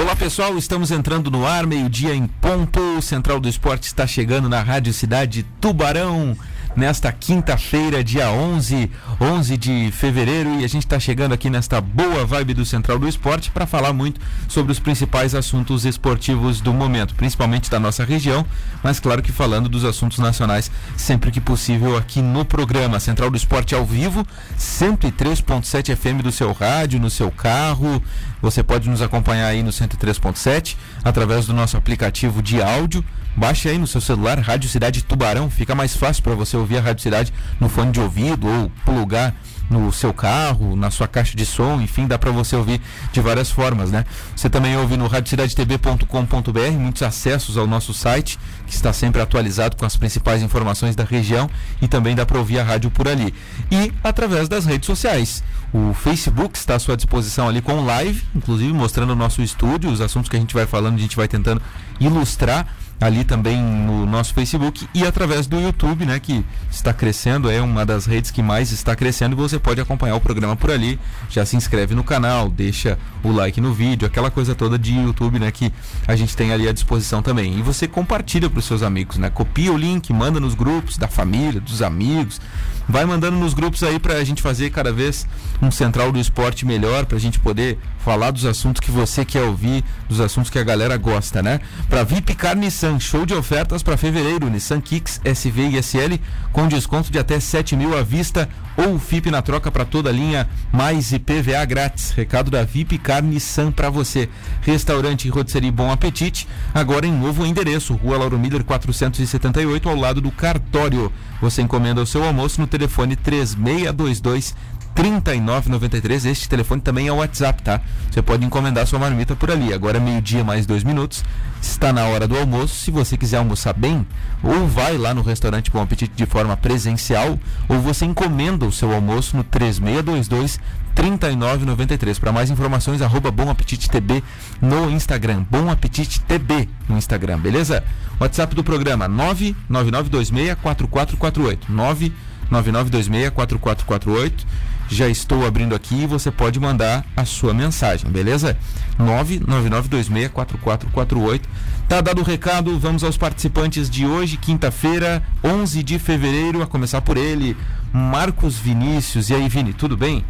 Olá pessoal, estamos entrando no ar, meio-dia em ponto. O Central do Esporte está chegando na Rádio Cidade Tubarão nesta quinta-feira, dia 11, 11 de fevereiro, e a gente está chegando aqui nesta boa vibe do Central do Esporte para falar muito sobre os principais assuntos esportivos do momento, principalmente da nossa região, mas claro que falando dos assuntos nacionais sempre que possível aqui no programa Central do Esporte ao vivo, 103.7 FM do seu rádio, no seu carro. Você pode nos acompanhar aí no 103.7 através do nosso aplicativo de áudio. Baixe aí no seu celular Rádio Cidade Tubarão, fica mais fácil para você ouvir a Rádio Cidade no fone de ouvido ou plugar no seu carro, na sua caixa de som, enfim, dá para você ouvir de várias formas, né? Você também ouve no radiocidadetv.com.br, muitos acessos ao nosso site, que está sempre atualizado com as principais informações da região e também dá para ouvir a rádio por ali. E através das redes sociais. O Facebook está à sua disposição ali com live, inclusive mostrando o nosso estúdio, os assuntos que a gente vai falando, a gente vai tentando ilustrar ali também no nosso Facebook e através do YouTube, né, que está crescendo, é uma das redes que mais está crescendo você pode acompanhar o programa por ali. Já se inscreve no canal, deixa o like no vídeo, aquela coisa toda de YouTube, né, que a gente tem ali à disposição também. E você compartilha para os seus amigos, né? Copia o link, manda nos grupos da família, dos amigos. Vai mandando nos grupos aí para a gente fazer cada vez um central do esporte melhor, para a gente poder falar dos assuntos que você quer ouvir, dos assuntos que a galera gosta, né? Para VIP Car Nissan, show de ofertas para fevereiro, Nissan Kicks, SV e SL com desconto de até 7 mil à vista ou FIP na troca para toda a linha, mais IPVA grátis. Recado da VIP Car Nissan para você. Restaurante Rotisserie Bom Apetite, agora em novo endereço, Rua Lauro Miller 478, ao lado do cartório. Você encomenda o seu almoço no telefone 3622 3993. Este telefone também é o WhatsApp, tá? Você pode encomendar sua marmita por ali. Agora é meio-dia mais dois minutos. Está na hora do almoço. Se você quiser almoçar bem, ou vai lá no restaurante Bom Apetite de forma presencial, ou você encomenda o seu almoço no 3622 3993. Para mais informações, arroba Bom Apetite TB no Instagram. Bom Apetite TB no Instagram, beleza? WhatsApp do programa 99926 4448. 99926 4448 já estou abrindo aqui e você pode mandar a sua mensagem, beleza? 999264448. Tá dado o recado, vamos aos participantes de hoje, quinta-feira, 11 de fevereiro, a começar por ele, Marcos Vinícius. E aí, Vini, tudo bem?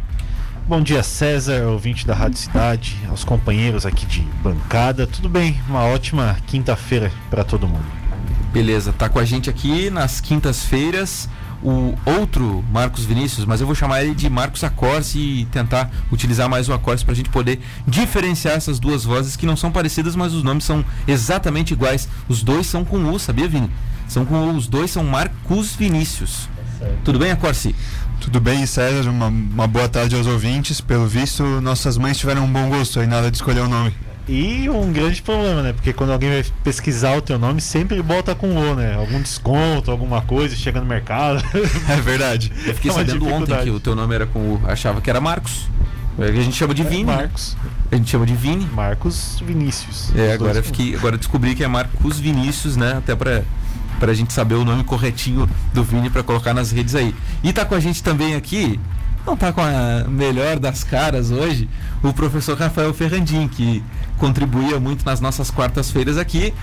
Bom dia, César, ouvinte da Rádio Cidade, aos companheiros aqui de bancada. Tudo bem? Uma ótima quinta-feira para todo mundo. Beleza, tá com a gente aqui nas quintas-feiras o outro Marcos Vinícius, mas eu vou chamar ele de Marcos Acorce e tentar utilizar mais o Acorce para a gente poder diferenciar essas duas vozes que não são parecidas, mas os nomes são exatamente iguais. Os dois são com U, sabia, Vini? São com os dois são Marcos Vinícius. Tudo bem, Acorce? Tudo bem, César? Uma, uma boa tarde aos ouvintes. Pelo visto, nossas mães tiveram um bom gosto aí nada de escolher o nome. E um grande problema, né? Porque quando alguém vai pesquisar o teu nome, sempre bota com O, né? Algum desconto, alguma coisa, chega no mercado. É verdade. Eu fiquei é sabendo ontem que o teu nome era com O. Achava que era Marcos. É a gente chama de é Vini. Marcos. A gente chama de Vini. Marcos Vinícius. É, agora fiquei, agora descobri que é Marcos Vinícius, né? Até para para a gente saber o nome corretinho do Vini para colocar nas redes aí. E tá com a gente também aqui não tá com a melhor das caras hoje, o professor Rafael Ferrandim, que contribuía muito nas nossas quartas-feiras aqui.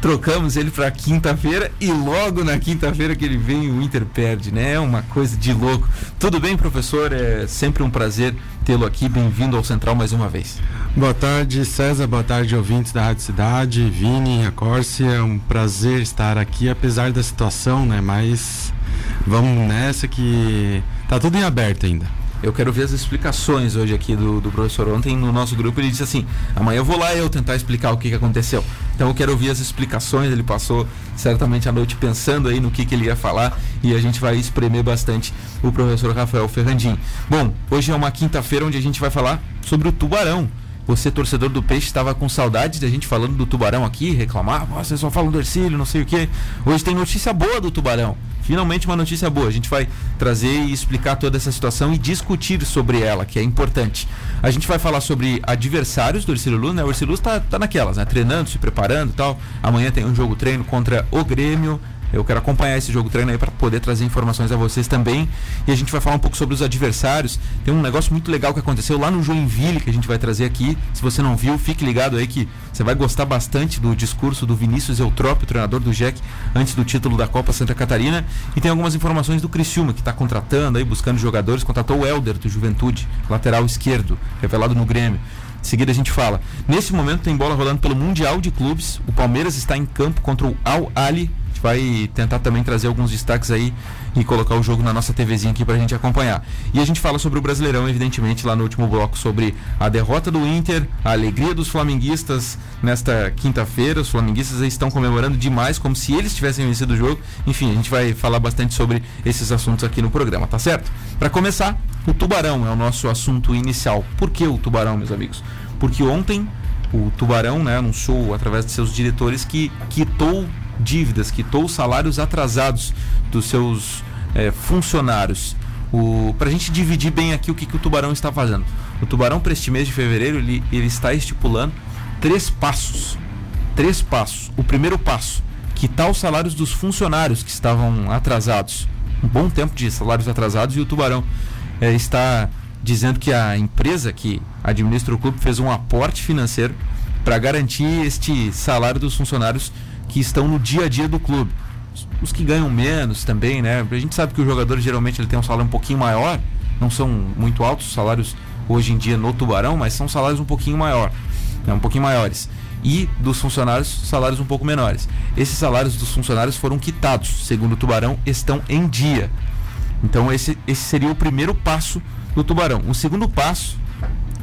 Trocamos ele para quinta-feira e logo na quinta-feira que ele vem o Inter perde, né? É uma coisa de louco. Tudo bem, professor? É sempre um prazer tê-lo aqui. Bem-vindo ao Central mais uma vez. Boa tarde, César. Boa tarde, ouvintes da Rádio Cidade, Vini, a Córcia. É um prazer estar aqui, apesar da situação, né? Mas vamos nessa que Tá tudo em aberto ainda. Eu quero ver as explicações hoje aqui do, do professor. Ontem no nosso grupo ele disse assim: amanhã eu vou lá eu tentar explicar o que, que aconteceu. Então eu quero ouvir as explicações. Ele passou certamente a noite pensando aí no que, que ele ia falar e a gente vai espremer bastante o professor Rafael Ferrandim. Bom, hoje é uma quinta-feira onde a gente vai falar sobre o tubarão. Você, torcedor do Peixe, estava com saudade da gente falando do Tubarão aqui, reclamar, vocês só falam do Ercílio, não sei o quê. Hoje tem notícia boa do Tubarão. Finalmente uma notícia boa. A gente vai trazer e explicar toda essa situação e discutir sobre ela, que é importante. A gente vai falar sobre adversários do Ercílio Luz, né? O Ercílio Luz tá, tá naquelas, né? Treinando, se preparando e tal. Amanhã tem um jogo treino contra o Grêmio Eu quero acompanhar esse jogo treino aí para poder trazer informações a vocês também. E a gente vai falar um pouco sobre os adversários. Tem um negócio muito legal que aconteceu lá no Joinville que a gente vai trazer aqui. Se você não viu, fique ligado aí que você vai gostar bastante do discurso do Vinícius Eutrópio, treinador do Jack, antes do título da Copa Santa Catarina. E tem algumas informações do Criciúma, que está contratando aí, buscando jogadores. Contratou o Helder do Juventude, lateral esquerdo, revelado no Grêmio. Em seguida a gente fala. Nesse momento tem bola rolando pelo Mundial de Clubes. O Palmeiras está em campo contra o Al Ali gente vai tentar também trazer alguns destaques aí e colocar o jogo na nossa TVzinha aqui pra gente acompanhar. E a gente fala sobre o Brasileirão, evidentemente, lá no último bloco, sobre a derrota do Inter, a alegria dos flamenguistas nesta quinta-feira. Os flamenguistas estão comemorando demais, como se eles tivessem vencido o jogo. Enfim, a gente vai falar bastante sobre esses assuntos aqui no programa, tá certo? Para começar, o Tubarão é o nosso assunto inicial. Por que o Tubarão, meus amigos? Porque ontem o Tubarão né, anunciou através de seus diretores que quitou dívidas, quitou salários atrasados dos seus é, funcionários. Para a gente dividir bem aqui o que, que o Tubarão está fazendo. O Tubarão, para este mês de fevereiro, ele, ele está estipulando três passos. Três passos. O primeiro passo, quitar os salários dos funcionários que estavam atrasados. Um bom tempo de salários atrasados e o Tubarão é, está dizendo que a empresa que administra o clube fez um aporte financeiro para garantir este salário dos funcionários que estão no dia a dia do clube. Os que ganham menos também, né? A gente sabe que o jogador geralmente ele tem um salário um pouquinho maior, não são muito altos os salários hoje em dia no Tubarão, mas são salários um pouquinho maior, né? um pouquinho maiores. E dos funcionários, salários um pouco menores. Esses salários dos funcionários foram quitados, segundo o Tubarão, estão em dia. Então esse, esse seria o primeiro passo do Tubarão. O segundo passo,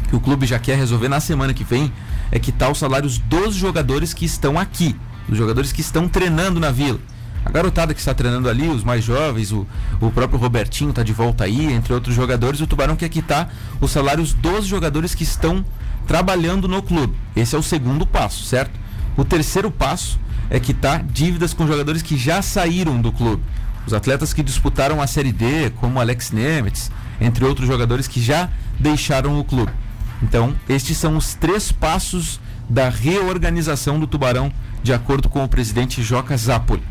que o clube já quer resolver na semana que vem, é quitar os salários dos jogadores que estão aqui dos jogadores que estão treinando na vila. A garotada que está treinando ali, os mais jovens, o, o próprio Robertinho está de volta aí, entre outros jogadores, o Tubarão quer quitar os salários dos jogadores que estão trabalhando no clube. Esse é o segundo passo, certo? O terceiro passo é quitar dívidas com jogadores que já saíram do clube. Os atletas que disputaram a Série D, como Alex Nemetz, entre outros jogadores que já deixaram o clube. Então, estes são os três passos da reorganização do Tubarão de acordo com o presidente Joca Zapoli.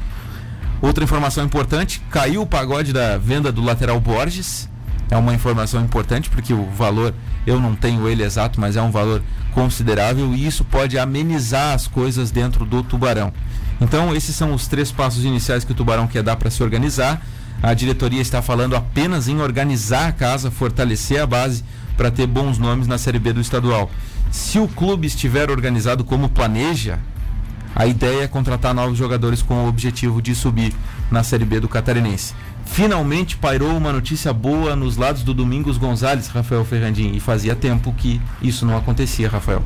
Outra informação importante: caiu o pagode da venda do lateral Borges. É uma informação importante porque o valor, eu não tenho ele exato, mas é um valor considerável e isso pode amenizar as coisas dentro do Tubarão. Então, esses são os três passos iniciais que o Tubarão quer dar para se organizar. A diretoria está falando apenas em organizar a casa, fortalecer a base para ter bons nomes na Série B do estadual. Se o clube estiver organizado como planeja, a ideia é contratar novos jogadores com o objetivo de subir na Série B do Catarinense. Finalmente pairou uma notícia boa nos lados do Domingos Gonzalez, Rafael Ferrandim, e fazia tempo que isso não acontecia, Rafael.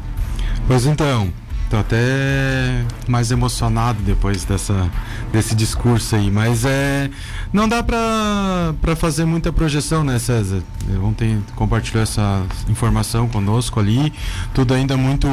Pois então, Tô até mais emocionado depois dessa, desse discurso aí, mas é não dá para fazer muita projeção, né, César? Ontem compartilhou essa informação conosco ali, tudo ainda muito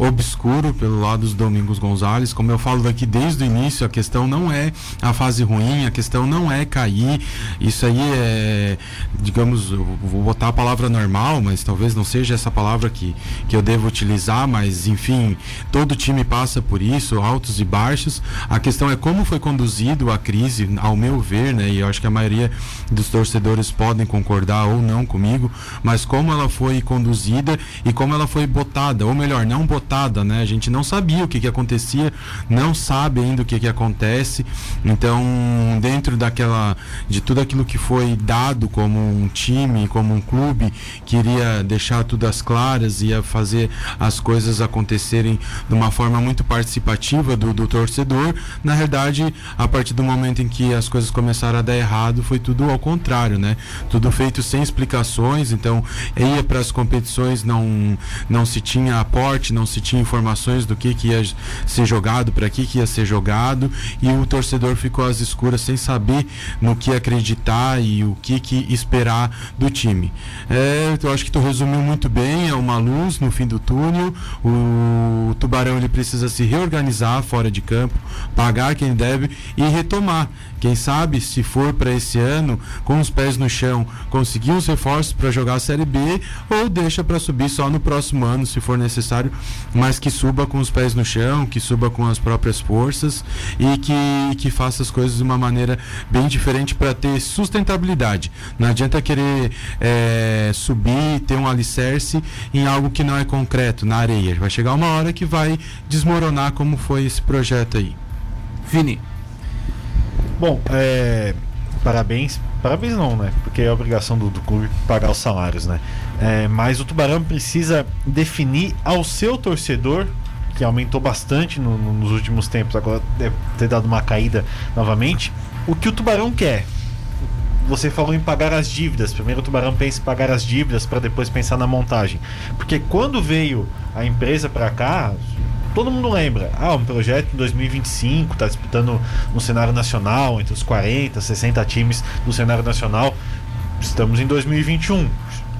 obscuro pelo lado dos Domingos Gonzalez. Como eu falo daqui desde o início, a questão não é a fase ruim, a questão não é cair. Isso aí é, digamos, vou botar a palavra normal, mas talvez não seja essa palavra que, que eu devo utilizar, mas enfim, todo time passa por isso, altos e baixos. A questão é como foi conduzido a crise, ao meu ver, né? E eu acho que a maioria dos torcedores podem concordar ou não comigo, mas como ela foi conduzida e como ela foi botada, ou melhor, não botada né? A gente não sabia o que, que acontecia, não sabe ainda o que, que acontece. Então, dentro daquela de tudo aquilo que foi dado como um time, como um clube, queria deixar tudo às claras, ia fazer as coisas acontecerem de uma forma muito participativa do, do torcedor. Na verdade, a partir do momento em que as coisas começaram a dar errado, foi tudo ao contrário, né? Tudo feito sem explicações, então ia para as competições não não se tinha aporte, não se tinha informações do que, que ia ser jogado, para que, que ia ser jogado, e o torcedor ficou às escuras sem saber no que acreditar e o que, que esperar do time. É, eu acho que tu resumiu muito bem, é uma luz no fim do túnel. O Tubarão ele precisa se reorganizar fora de campo, pagar quem deve e retomar. Quem sabe, se for para esse ano, com os pés no chão, conseguir os reforços para jogar a Série B ou deixa para subir só no próximo ano, se for necessário, mas que suba com os pés no chão, que suba com as próprias forças e que, que faça as coisas de uma maneira bem diferente para ter sustentabilidade. Não adianta querer é, subir, ter um alicerce em algo que não é concreto, na areia. Vai chegar uma hora que vai desmoronar como foi esse projeto aí. Vini. Bom, é, parabéns. Parabéns não, né? Porque é obrigação do, do clube pagar os salários, né? É, mas o Tubarão precisa definir ao seu torcedor, que aumentou bastante no, no, nos últimos tempos, agora deve ter dado uma caída novamente, o que o Tubarão quer. Você falou em pagar as dívidas. Primeiro o Tubarão pensa em pagar as dívidas para depois pensar na montagem. Porque quando veio a empresa para cá, todo mundo lembra. Ah, um projeto em 2025, está disputando no cenário nacional, entre os 40, 60 times do cenário nacional. Estamos em 2021.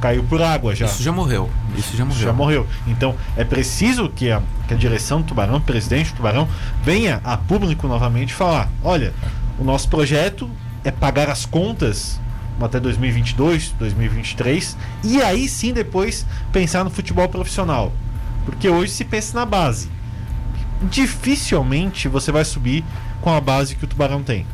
Caiu por água já. Isso já morreu. Isso já morreu. Já morreu. Então é preciso que a, que a direção do Tubarão, o presidente do Tubarão, venha a público novamente falar: olha, o nosso projeto é pagar as contas até 2022, 2023 e aí sim depois pensar no futebol profissional. Porque hoje se pensa na base. Dificilmente você vai subir com a base que o Tubarão tem.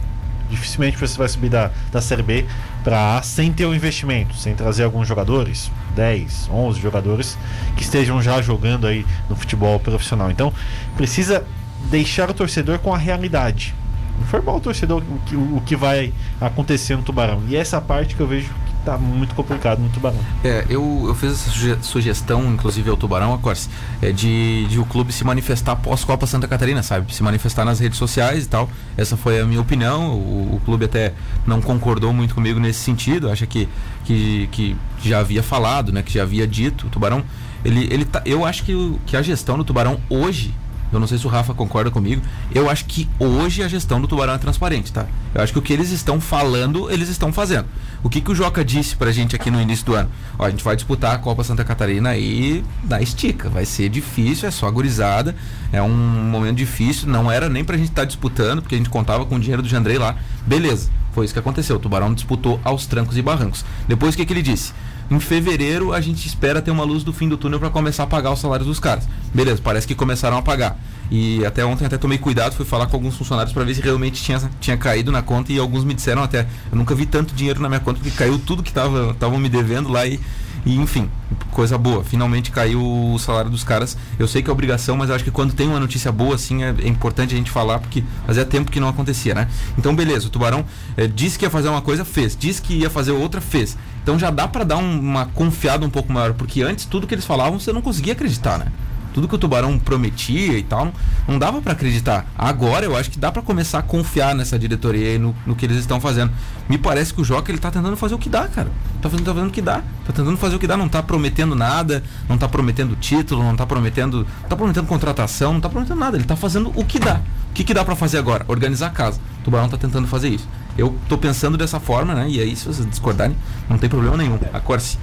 Dificilmente você vai subir da, da Série B para sem ter o um investimento, sem trazer alguns jogadores, 10, 11 jogadores que estejam já jogando aí no futebol profissional. Então, precisa deixar o torcedor com a realidade informar o torcedor o que, o que vai acontecer no Tubarão. E essa parte que eu vejo tá muito complicado no Tubarão. É, eu, eu fiz essa suge sugestão, inclusive ao Tubarão, a é de, de o clube se manifestar após Copa Santa Catarina, sabe? Se manifestar nas redes sociais e tal. Essa foi a minha opinião. O, o clube até não concordou muito comigo nesse sentido. Acha que, que, que já havia falado, né? Que já havia dito. O Tubarão, ele, ele tá, eu acho que, que a gestão do Tubarão hoje eu não sei se o Rafa concorda comigo. Eu acho que hoje a gestão do Tubarão é transparente, tá? Eu acho que o que eles estão falando, eles estão fazendo. O que, que o Joca disse pra gente aqui no início do ano? Ó, a gente vai disputar a Copa Santa Catarina aí da estica. Vai ser difícil, é só gurizada. É um momento difícil. Não era nem pra gente estar tá disputando, porque a gente contava com o dinheiro do Jandrei lá. Beleza, foi isso que aconteceu. O Tubarão disputou aos trancos e barrancos. Depois o que, que ele disse? Em fevereiro a gente espera ter uma luz do fim do túnel para começar a pagar os salários dos caras. Beleza, parece que começaram a pagar. E até ontem até tomei cuidado, fui falar com alguns funcionários para ver se realmente tinha, tinha caído na conta e alguns me disseram até, eu nunca vi tanto dinheiro na minha conta porque caiu tudo que estavam me devendo lá e, e enfim, coisa boa. Finalmente caiu o salário dos caras. Eu sei que é obrigação, mas acho que quando tem uma notícia boa, assim, é, é importante a gente falar, porque fazia tempo que não acontecia, né? Então, beleza, o Tubarão é, disse que ia fazer uma coisa, fez. Disse que ia fazer outra, fez. Então já dá para dar um, uma confiada um pouco maior, porque antes tudo que eles falavam você não conseguia acreditar, né? Tudo que o Tubarão prometia e tal, não, dava para acreditar. Agora eu acho que dá para começar a confiar nessa diretoria e no, no, que eles estão fazendo. Me parece que o Joca ele tá tentando fazer o que dá, cara. Tá fazendo, tá fazendo o que dá. Tá tentando fazer o que dá, não tá prometendo nada, não tá prometendo título, não tá prometendo, não tá prometendo contratação, não tá prometendo nada. Ele tá fazendo o que dá. O que, que dá para fazer agora? Organizar a casa. O Tubarão tá tentando fazer isso. Eu tô pensando dessa forma, né? E aí, se vocês discordarem, não tem problema nenhum. Acorde-se.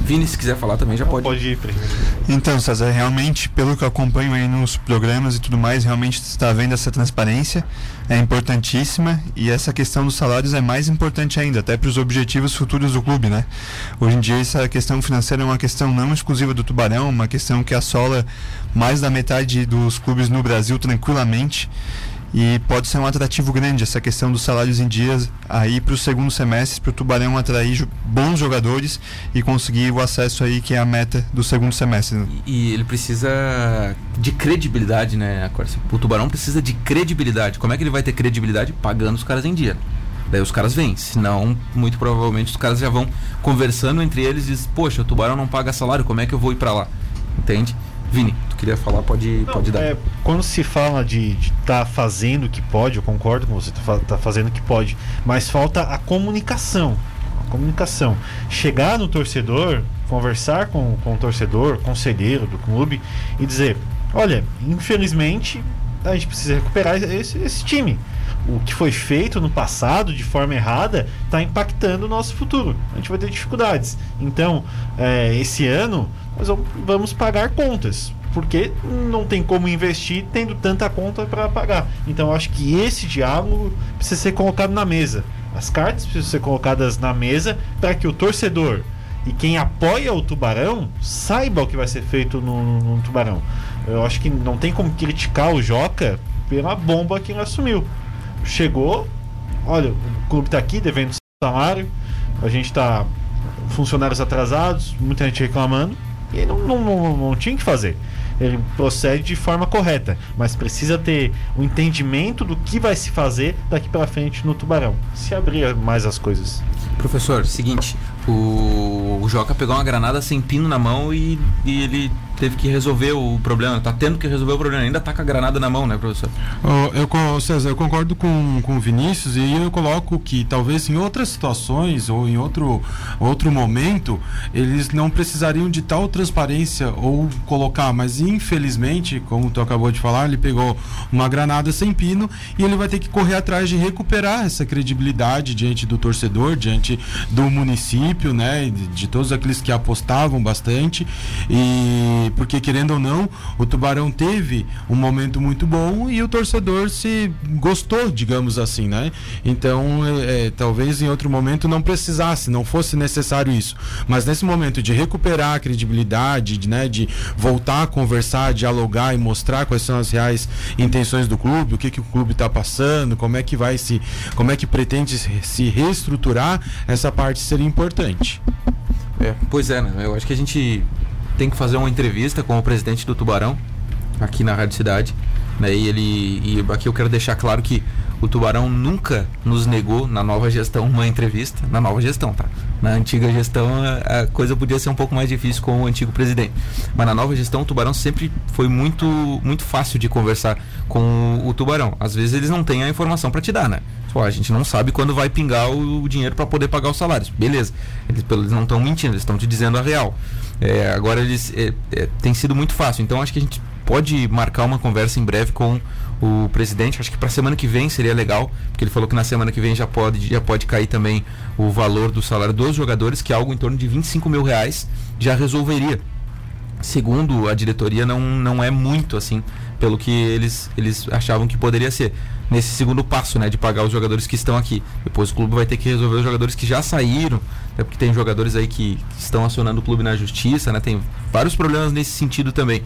Vini, se quiser falar também, já pode. Pode ir, Então, César, realmente, pelo que eu acompanho aí nos programas e tudo mais, realmente está vendo essa transparência, é importantíssima e essa questão dos salários é mais importante ainda, até para os objetivos futuros do clube, né? Hoje em dia, essa questão financeira é uma questão não exclusiva do Tubarão, uma questão que assola mais da metade dos clubes no Brasil tranquilamente e pode ser um atrativo grande essa questão dos salários em dias aí para o segundo semestre para o Tubarão atrair bons jogadores e conseguir o acesso aí que é a meta do segundo semestre. Né? E, ele precisa de credibilidade, né? O Tubarão precisa de credibilidade. Como é que ele vai ter credibilidade pagando os caras em dia? Daí os caras vêm, senão muito provavelmente os caras já vão conversando entre eles e dizem, poxa, o Tubarão não paga salário, como é que eu vou ir para lá? Entende? Vini, queria falar, pode, Não, pode dar. É, quando se fala de estar tá fazendo o que pode, eu concordo com você, tá, tá fazendo o que pode, mas falta a comunicação. A comunicação. Chegar no torcedor, conversar com, com o torcedor, conselheiro do clube e dizer: olha, infelizmente a gente precisa recuperar esse, esse time o que foi feito no passado de forma errada está impactando o nosso futuro. A gente vai ter dificuldades. Então, é, esse ano nós vamos pagar contas. Porque não tem como investir tendo tanta conta para pagar. Então, acho que esse diálogo precisa ser colocado na mesa. As cartas precisam ser colocadas na mesa para que o torcedor e quem apoia o Tubarão saiba o que vai ser feito no, no, Tubarão. Eu acho que não tem como criticar o Joca pela bomba que ele assumiu. Chegou, olha, o clube está aqui devendo salário, a gente está funcionários atrasados, muita gente reclamando, e não, não, não, não tinha que fazer procede de forma correta, mas precisa ter o um entendimento do que vai se fazer daqui pela frente no Tubarão. Se abrir mais as coisas. Professor, seguinte, o, o Joca pegou uma granada sem pino na mão e, e ele teve que resolver o problema, tá tendo que resolver o problema, ainda tá com a granada na mão, né, professor? eu, César, eu concordo com, com o Vinícius e eu coloco que talvez em outras situações ou em outro, outro momento eles não precisariam de tal transparência ou colocar, mas infelizmente, como tu acabou de falar, ele pegou uma granada sem pino e ele vai ter que correr atrás de recuperar essa credibilidade diante do torcedor, diante do município, né, de, de todos aqueles que apostavam bastante e porque querendo ou não, o Tubarão teve um momento muito bom e o torcedor se gostou, digamos assim, né? Então, é, é, talvez em outro momento não precisasse, não fosse necessário isso. Mas nesse momento de recuperar a credibilidade, de, né, de voltar a conversar, dialogar e mostrar quais são as reais intenções do clube, o que, que o clube está passando, como é que vai se, como é que pretende se reestruturar, essa parte seria importante. É, pois é, né? Eu acho que a gente tem que fazer uma entrevista com o presidente do Tubarão, aqui na Rádio Cidade. Né? E, ele, e aqui eu quero deixar claro que o Tubarão nunca nos negou na nova gestão uma entrevista. Na nova gestão, tá? Na antiga gestão a, a, coisa podia ser um pouco mais difícil com o antigo presidente. Mas na nova gestão o Tubarão sempre foi muito, muito fácil de conversar com o, o Tubarão. Às vezes eles não têm a informação para te dar, né? Pô, a gente não sabe quando vai pingar o, o dinheiro para poder pagar os salários. Beleza. Eles, eles não estão mentindo, eles estão te dizendo a real. É, agora eles é, é, tem sido muito fácil. Então acho que a gente pode marcar uma conversa em breve com o presidente. Acho que para semana que vem seria legal, porque ele falou que na semana que vem já pode, já pode cair também o valor do salário dos jogadores, que é algo em torno de 25 mil reais, já resolveria. Segundo a diretoria, não, não é muito assim, pelo que eles, eles achavam que poderia ser. Nesse segundo passo, né, de pagar os jogadores que estão aqui. Depois o clube vai ter que resolver os jogadores que já saíram, até porque tem jogadores aí que, que estão acionando o clube na justiça, né? Tem vários problemas nesse sentido também.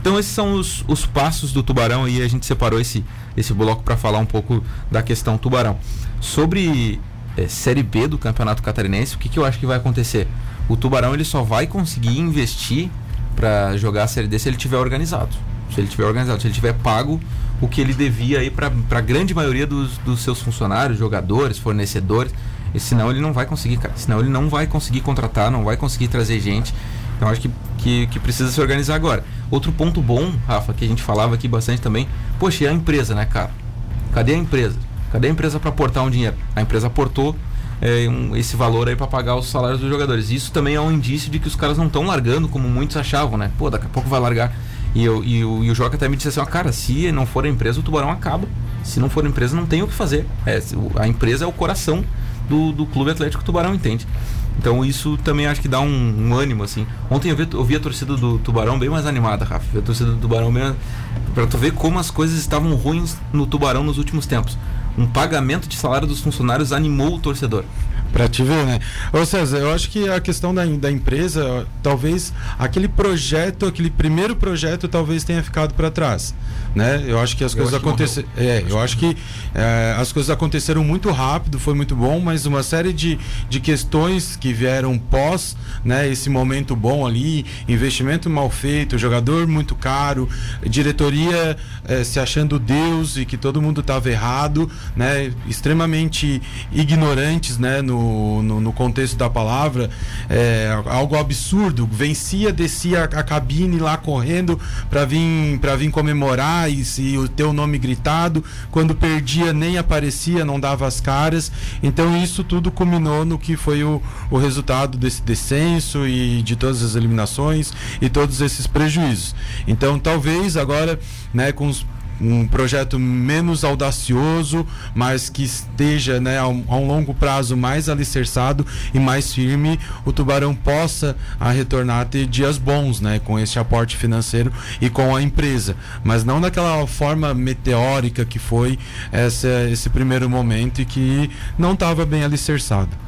Então esses são os, os passos do Tubarão e a gente separou esse, esse bloco para falar um pouco da questão Tubarão. Sobre é, Série B do Campeonato Catarinense, o que, que eu acho que vai acontecer? O Tubarão ele só vai conseguir investir para jogar a Série D se ele tiver organizado. Se ele tiver organizado, se ele tiver pago o que ele devia aí para a grande maioria dos, dos seus funcionários, jogadores, fornecedores. E senão ele não vai conseguir. Senão ele não vai conseguir contratar, não vai conseguir trazer gente. Então acho que, que, que, precisa se organizar agora. Outro ponto bom, Rafa, que a gente falava aqui bastante também, poxa, e a empresa, né, cara? Cadê a empresa? Cadê a empresa para aportar um dinheiro? A empresa aportou é, um, esse valor aí para pagar os salários dos jogadores. Isso também é um indício de que os caras não estão largando como muitos achavam, né? Pô, daqui a pouco vai largar. E, eu, e, o, e o Joca até me disse assim: ó, cara, se não for a empresa, o tubarão acaba. Se não for a empresa, não tem o que fazer. É, a empresa é o coração do, do Clube Atlético Tubarão, entende? Então isso também acho que dá um, um ânimo, assim. Ontem eu vi, eu vi, a torcida do Tubarão bem mais animada, Rafa. A torcida do Tubarão bem. Pra tu ver como as coisas estavam ruins no Tubarão nos últimos tempos. Um pagamento de salário dos funcionários animou o torcedor. Pra te ver, né? Ô César, eu acho que a questão da, da empresa, talvez aquele projeto, aquele primeiro projeto, talvez tenha ficado para trás, né? Eu acho que as eu coisas aconteceram. É, eu acho que é, as coisas aconteceram muito rápido, foi muito bom, mas uma série de, de questões que vieram pós, né? Esse momento bom ali, investimento mal feito, jogador muito caro, diretoria é, se achando Deus e que todo mundo estava errado, né? Extremamente ignorantes, né? No, no, no, contexto da palavra, é, algo absurdo. Vencia, descia a, a cabine lá correndo para vir, para vir comemorar e o teu nome gritado. Quando perdia, nem aparecia, não dava as caras. Então, isso tudo culminou no que foi o, o resultado desse descenso e de todas as eliminações e todos esses prejuízos. Então, talvez agora, né, com os um projeto menos audacioso, mas que esteja né, a, um, a um longo prazo mais alicerçado e mais firme, o Tubarão possa a retornar a ter dias bons né, com esse aporte financeiro e com a empresa, mas não daquela forma meteórica que foi essa, esse primeiro momento e que não estava bem alicerçado.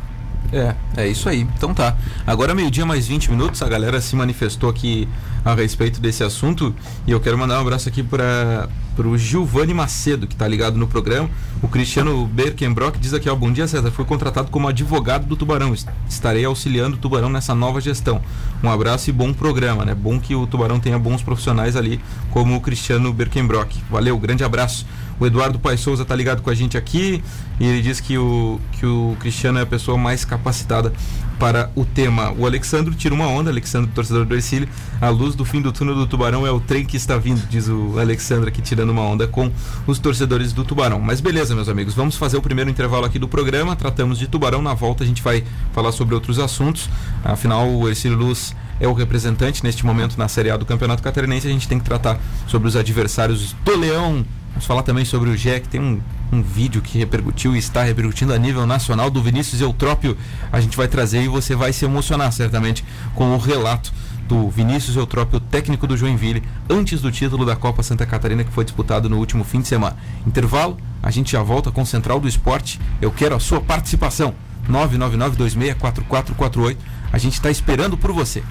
É, é isso aí. Então tá. Agora meio-dia mais 20 minutos, a galera se manifestou aqui a respeito desse assunto e eu quero mandar um abraço aqui para o Giovanni Macedo, que está ligado no programa. O Cristiano Berkenbrock diz aqui, ó, bom dia César, fui contratado como advogado do Tubarão. Estarei auxiliando o Tubarão nessa nova gestão. Um abraço e bom programa, né? Bom que o Tubarão tenha bons profissionais ali, como o Cristiano Berkenbrock. Valeu, grande abraço. O Eduardo Pai Souza está ligado com a gente aqui e ele diz que o, que o Cristiano é a pessoa mais capacitada para o tema. O Alexandro tira uma onda, Alexandre, torcedor do Ercílio. A luz do fim do túnel do Tubarão é o trem que está vindo, diz o Alexandre aqui tirando uma onda com os torcedores do Tubarão. Mas beleza, meus amigos, vamos fazer o primeiro intervalo aqui do programa. Tratamos de Tubarão, na volta a gente vai falar sobre outros assuntos. Afinal, o Ercílio Luz é o representante neste momento na Série A do Campeonato Catarinense. A gente tem que tratar sobre os adversários do Leão Vamos falar também sobre o Jack. Tem um, um vídeo que repercutiu e está repercutindo a nível nacional do Vinícius Eutrópio. A gente vai trazer e você vai se emocionar certamente com o relato do Vinícius Eutrópio, técnico do Joinville, antes do título da Copa Santa Catarina que foi disputado no último fim de semana. Intervalo, a gente já volta com o Central do Esporte. Eu quero a sua participação. 999-264448. A gente está esperando por você.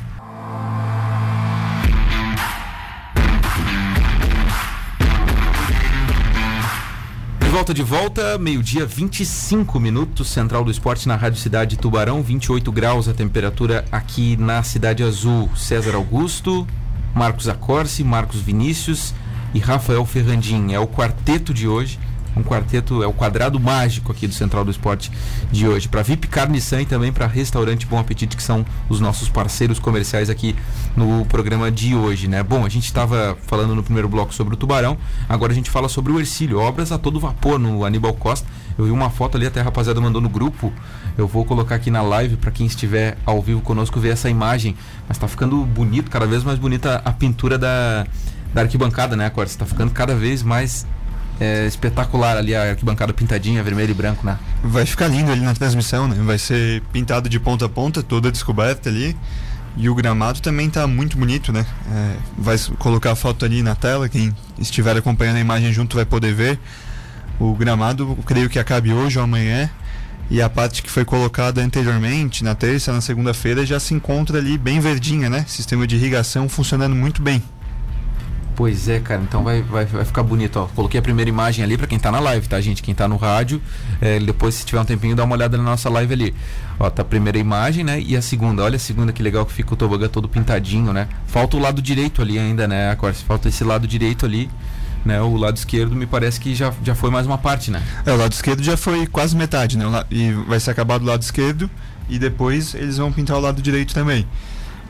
Volta de volta, meio-dia 25 minutos, Central do Esporte na Rádio Cidade Tubarão, 28 graus a temperatura aqui na Cidade Azul. César Augusto, Marcos Acorce, Marcos Vinícius e Rafael Ferrandim. É o quarteto de hoje um quarteto, é o quadrado mágico aqui do Central do Esporte de hoje. Para VIP Carne San e também para Restaurante Bom Apetite, que são os nossos parceiros comerciais aqui no programa de hoje, né? Bom, a gente estava falando no primeiro bloco sobre o Tubarão, agora a gente fala sobre o Ercílio, obras a todo vapor no Aníbal Costa. Eu vi uma foto ali, até a rapaziada mandou no grupo. Eu vou colocar aqui na live para quem estiver ao vivo conosco ver essa imagem. Mas está ficando bonito, cada vez mais bonita a pintura da, da arquibancada, né, Cortes? Está ficando cada vez mais é, espetacular ali a arquibancada pintadinha, vermelho e branco, né? Vai ficar lindo ali na transmissão, né? Vai ser pintado de ponta a ponta, toda descoberta ali. E o gramado também está muito bonito, né? É, vai colocar a foto ali na tela, quem estiver acompanhando a imagem junto vai poder ver. O gramado, creio que acabe hoje ou amanhã. E a parte que foi colocada anteriormente, na terça, na segunda-feira, já se encontra ali bem verdinha, né? Sistema de irrigação funcionando muito bem. Pois é, cara, então vai, vai, vai ficar bonito, ó. Coloquei a primeira imagem ali para quem tá na live, tá, gente? Quem tá no rádio, é, depois, se tiver um tempinho, dá uma olhada na nossa live ali. Ó, tá a primeira imagem, né? E a segunda, olha a segunda que legal que fica o tobogã todo pintadinho, né? Falta o lado direito ali ainda, né? Agora, falta esse lado direito ali. Né, o lado esquerdo me parece que já, já foi mais uma parte, né? É, o lado esquerdo já foi quase metade, né? E vai ser acabado o lado esquerdo e depois eles vão pintar o lado direito também.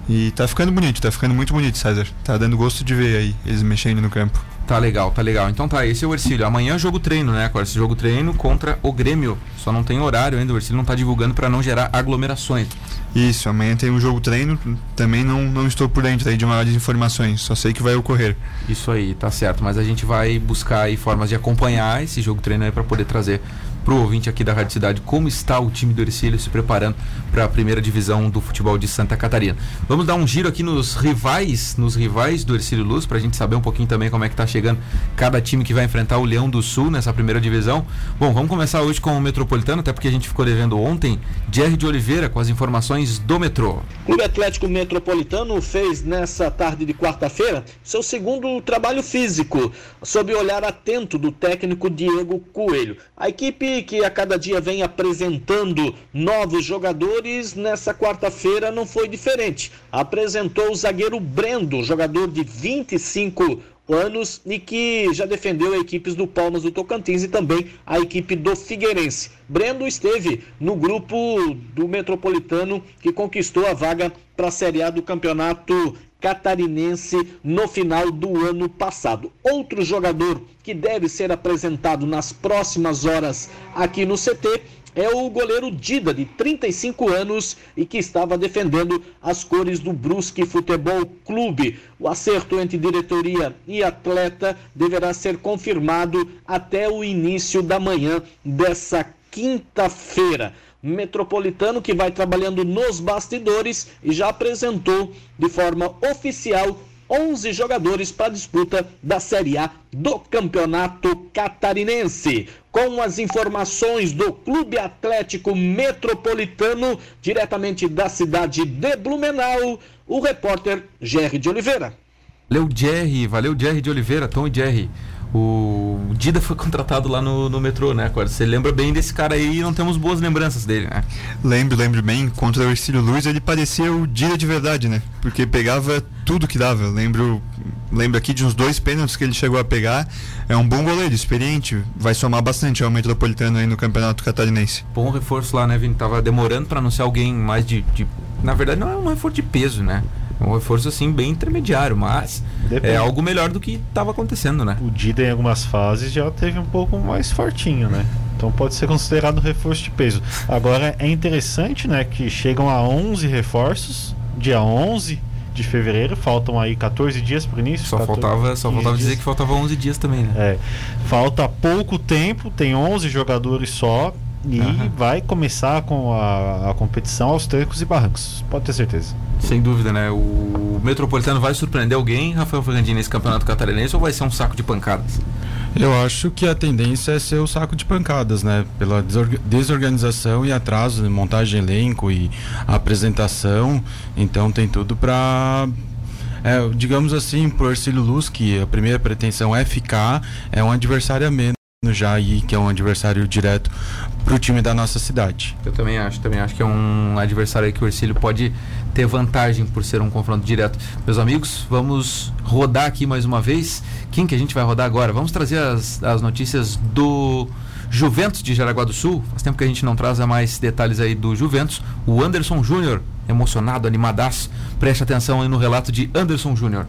E tá ficando bonito, tá ficando muito bonito, César. Tá dando gosto de ver aí eles mexendo no campo. Tá legal, tá legal. Então tá, esse é o Ercílio. Amanhã é jogo treino, né? Agora, esse jogo treino contra o Grêmio. Só não tem horário ainda, o Ercílio não tá divulgando para não gerar aglomerações. Isso, amanhã tem um jogo treino. Também não, não estou por dentro aí de maiores informações, só sei que vai ocorrer. Isso aí, tá certo. Mas a gente vai buscar aí formas de acompanhar esse jogo treino aí para poder trazer para o ouvinte aqui da Rádio Cidade como está o time do Ercílio se preparando para a primeira divisão do futebol de Santa Catarina. Vamos dar um giro aqui nos rivais, nos rivais do Ercílio Luz, para a gente saber um pouquinho também como é que está chegando cada time que vai enfrentar o Leão do Sul nessa primeira divisão. Bom, vamos começar hoje com o Metropolitano, até porque a gente ficou devendo ontem. Jerry de Oliveira com as informações do metrô. O Clube Atlético Metropolitano fez nessa tarde de quarta-feira seu segundo trabalho físico, sob o olhar atento do técnico Diego Coelho. A equipe que a cada dia vem apresentando novos jogadores, nessa quarta-feira não foi diferente. Apresentou o zagueiro Brendo, jogador de 25 anos e que já defendeu equipes do Palmas do Tocantins e também a equipe do Figueirense. Brendo esteve no grupo do Metropolitano que conquistou a vaga para a Série A do Campeonato Catarinense no final do ano passado. Outro jogador que deve ser apresentado nas próximas horas aqui no CT é o goleiro Dida, de 35 anos e que estava defendendo as cores do Brusque Futebol Clube. O acerto entre diretoria e atleta deverá ser confirmado até o início da manhã dessa quinta-feira. Metropolitano que vai trabalhando nos bastidores e já apresentou de forma oficial 11 jogadores para a disputa da Série A do Campeonato Catarinense. Com as informações do Clube Atlético Metropolitano, diretamente da cidade de Blumenau, o repórter Jerry de Oliveira. Valeu, Jerry. Valeu, Jerry de Oliveira, Tom e Jerry. O Dida foi contratado lá no, no metrô, né? Você lembra bem desse cara aí e não temos boas lembranças dele, né? Lembro, lembro bem. Contra o Ercílio Luiz, ele parecia o Dida de verdade, né? Porque pegava tudo que dava. lembro, lembro aqui de uns dois pênaltis que ele chegou a pegar. É um bom goleiro, experiente. Vai somar bastante ao Metropolitano aí no Campeonato Catarinense. Bom reforço lá, né, Vini? Tava demorando para anunciar alguém mais de, de. Na verdade, não é um reforço de peso, né? Um reforço assim bem intermediário, mas Depende. é algo melhor do que estava acontecendo, né? O Dida em algumas fases já teve um pouco mais fortinho, né? Então pode ser considerado reforço de peso. Agora é interessante, né, que chegam a 11 reforços, dia 11 de fevereiro, faltam aí 14 dias para o início. Só 14, faltava, só faltava dizer que faltava 11 dias também, né? É. Falta pouco tempo, tem 11 jogadores só e uhum. vai começar com a, a competição aos trancos e barrancos, pode ter certeza. Sem dúvida, né? O Metropolitano vai surpreender alguém, Rafael Fernandinho, nesse campeonato catarinense ou vai ser um saco de pancadas? Eu acho que a tendência é ser o saco de pancadas, né? Pela desorganização e atraso de montagem elenco e apresentação. Então tem tudo para é, digamos assim, por Ercílio Luz, que a primeira pretensão é ficar, é um adversário a menos já aí, que é um adversário direto para o time da nossa cidade. Eu também acho, também acho que é um adversário que o Ercílio pode ter vantagem por ser um confronto direto. Meus amigos, vamos rodar aqui mais uma vez. Quem que a gente vai rodar agora? Vamos trazer as, as notícias do Juventus de Jaraguá do Sul. Faz tempo que a gente não traz mais detalhes aí do Juventus. O Anderson Júnior, emocionado, animadaço. Preste atenção aí no relato de Anderson Júnior.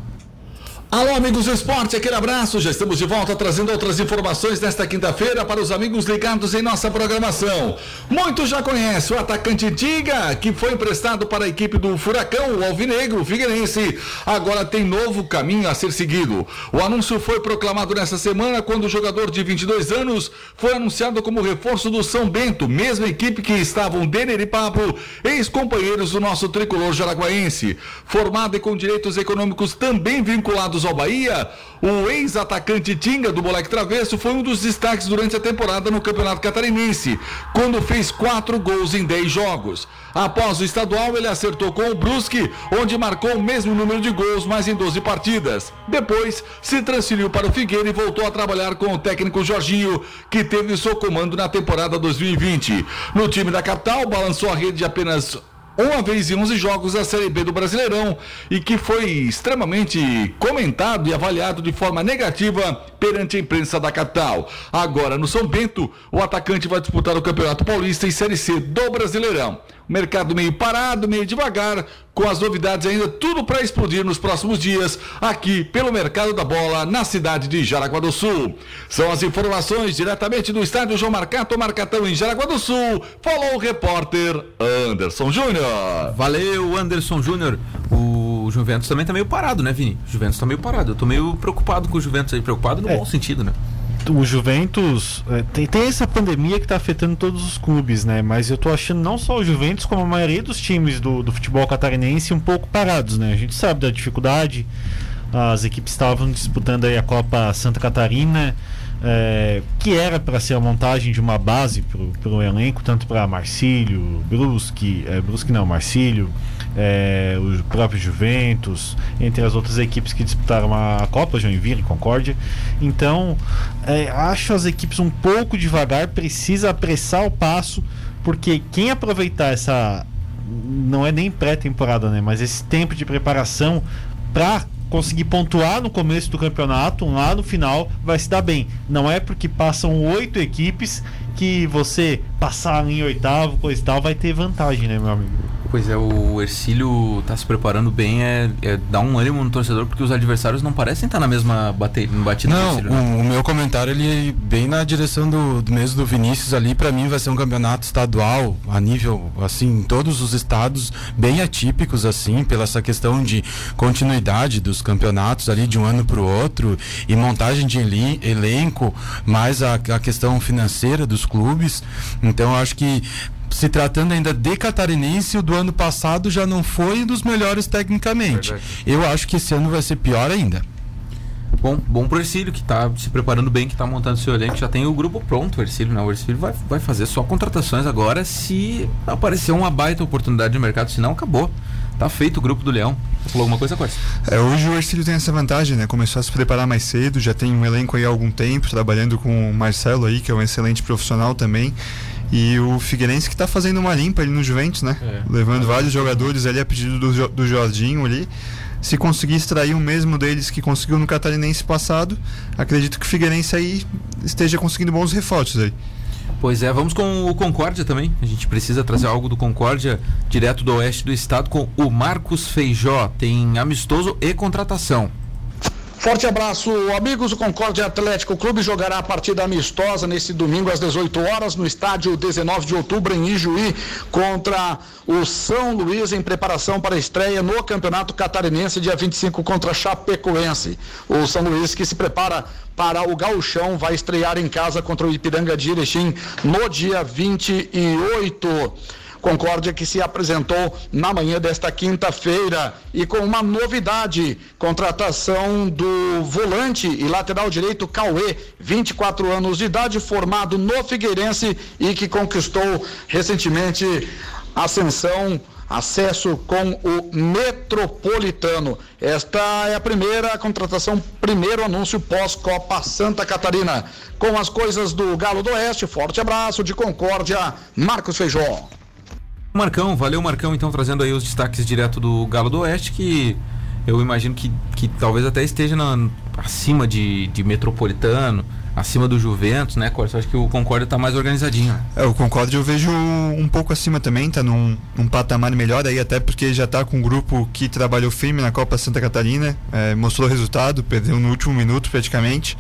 Alô, amigos do esporte, aquele abraço. Já estamos de volta trazendo outras informações nesta quinta-feira para os amigos ligados em nossa programação. Muitos já conhecem o atacante Diga, que foi emprestado para a equipe do Furacão, o Alvinegro, Figueirense. Agora tem novo caminho a ser seguido. O anúncio foi proclamado nesta semana quando o jogador de 22 anos foi anunciado como reforço do São Bento, mesma equipe que estavam Denner e Pablo, ex-companheiros do nosso tricolor jaraguaense. Formado e com direitos econômicos também vinculados ao Bahia, o ex-atacante Tinga do Moleque Travesso foi um dos destaques durante a temporada no Campeonato Catarinense, quando fez quatro gols em dez jogos. Após o estadual, ele acertou com o Brusque, onde marcou o mesmo número de gols, mas em 12 partidas. Depois, se transferiu para o Figueira e voltou a trabalhar com o técnico Jorginho, que teve seu comando na temporada 2020. No time da capital, balançou a rede de apenas uma vez em 11 jogos da Série B do Brasileirão e que foi extremamente comentado e avaliado de forma negativa perante a imprensa da capital. Agora, no São Bento, o atacante vai disputar o Campeonato Paulista e Série C do Brasileirão. Mercado meio parado, meio devagar, com as novidades ainda tudo para explodir nos próximos dias aqui pelo mercado da bola na cidade de Jaraguá do Sul. São as informações diretamente do estádio João Marcato Marcatão em Jaraguá do Sul. Falou o repórter Anderson Júnior. Valeu, Anderson Júnior. O Juventus também tá meio parado, né, Vini? O Juventus tá meio parado. Eu tô meio preocupado com o Juventus aí, preocupado no é. bom sentido, né? O Juventus é, tem, tem essa pandemia que está afetando todos os clubes, né? Mas eu tô achando não só o Juventus, como a maioria dos times do, do futebol catarinense um pouco parados, né? A gente sabe da dificuldade. As equipes estavam disputando aí a Copa Santa Catarina, é, que era para ser a montagem de uma base para o elenco, tanto para Marcílio, Brusque, é, Brusque não, Marcílio, é, o próprio Juventus, entre as outras equipes que disputaram a Copa, Joinville Concórdia. Então, é, acho as equipes um pouco devagar, precisa apressar o passo, porque quem aproveitar essa. Não é nem pré-temporada, né? Mas esse tempo de preparação para conseguir pontuar no começo do campeonato, lá no final vai se dar bem. Não é porque passam oito equipes que você passar em oitavo, coisa e tal, vai ter vantagem, né, meu amigo? Pois é, o Ercílio tá se preparando bem, é, é dar um ânimo no torcedor, porque os adversários não parecem estar na mesma bate, batida Não, Ercílio, né? o, o, meu comentário ele é bem na direção do, do mesmo do Vinícius ali, para mim vai ser um campeonato estadual, a nível, assim, em todos os estados, bem atípicos, assim, pela essa questão de continuidade dos campeonatos ali de um ano para o outro e montagem de elenco, mais a, a questão financeira dos clubes. Então, eu acho que se tratando ainda de catarinense, o do ano passado já não foi dos melhores tecnicamente. Verdade. Eu acho que esse ano vai ser pior ainda. Bom, bom pro Ercílio, que tá se preparando bem, que tá montando seu elenco, já tem o grupo pronto, o Ercílio, né? O Ercílio vai, vai fazer só contratações agora se aparecer uma baita oportunidade no mercado, senão acabou. Tá feito o grupo do Leão. Você falou alguma coisa, Corsa? É, hoje o Ercílio tem essa vantagem, né? Começou a se preparar mais cedo, já tem um elenco aí há algum tempo, trabalhando com o Marcelo aí, que é um excelente profissional também. E o Figueirense que está fazendo uma limpa ali no Juventus, né? É. Levando vários jogadores ali a pedido do, do Jorginho ali. Se conseguir extrair o mesmo deles que conseguiu no Catarinense passado, acredito que o Figueirense aí esteja conseguindo bons reforços aí. Pois é, vamos com o Concórdia também. A gente precisa trazer algo do Concórdia direto do oeste do estado com o Marcos Feijó. Tem amistoso e contratação. Forte abraço, amigos. O Concórdia Atlético Clube jogará a partida amistosa nesse domingo às 18 horas no estádio 19 de outubro em Ijuí contra o São Luís em preparação para a estreia no Campeonato Catarinense dia 25 contra Chapecoense. O São Luís que se prepara para o Gauchão vai estrear em casa contra o Ipiranga de Erechim no dia 28. Concórdia que se apresentou na manhã desta quinta-feira e com uma novidade, contratação do volante e lateral direito Cauê, 24 anos de idade, formado no Figueirense e que conquistou recentemente ascensão acesso com o Metropolitano. Esta é a primeira contratação, primeiro anúncio pós-Copa Santa Catarina. Com as coisas do Galo do Oeste, forte abraço de Concórdia, Marcos Feijó. Marcão, valeu Marcão, então trazendo aí os destaques direto do Galo do Oeste, que eu imagino que, que talvez até esteja na- acima de, de Metropolitano, acima do Juventus, né, Corsa? Acho que o Concórdia tá mais organizadinho. É, o Concórdia eu vejo um pouco acima também, tá num, num patamar melhor aí, até porque já tá com um grupo que trabalhou firme na Copa Santa Catarina, é, mostrou resultado, perdeu no último minuto praticamente.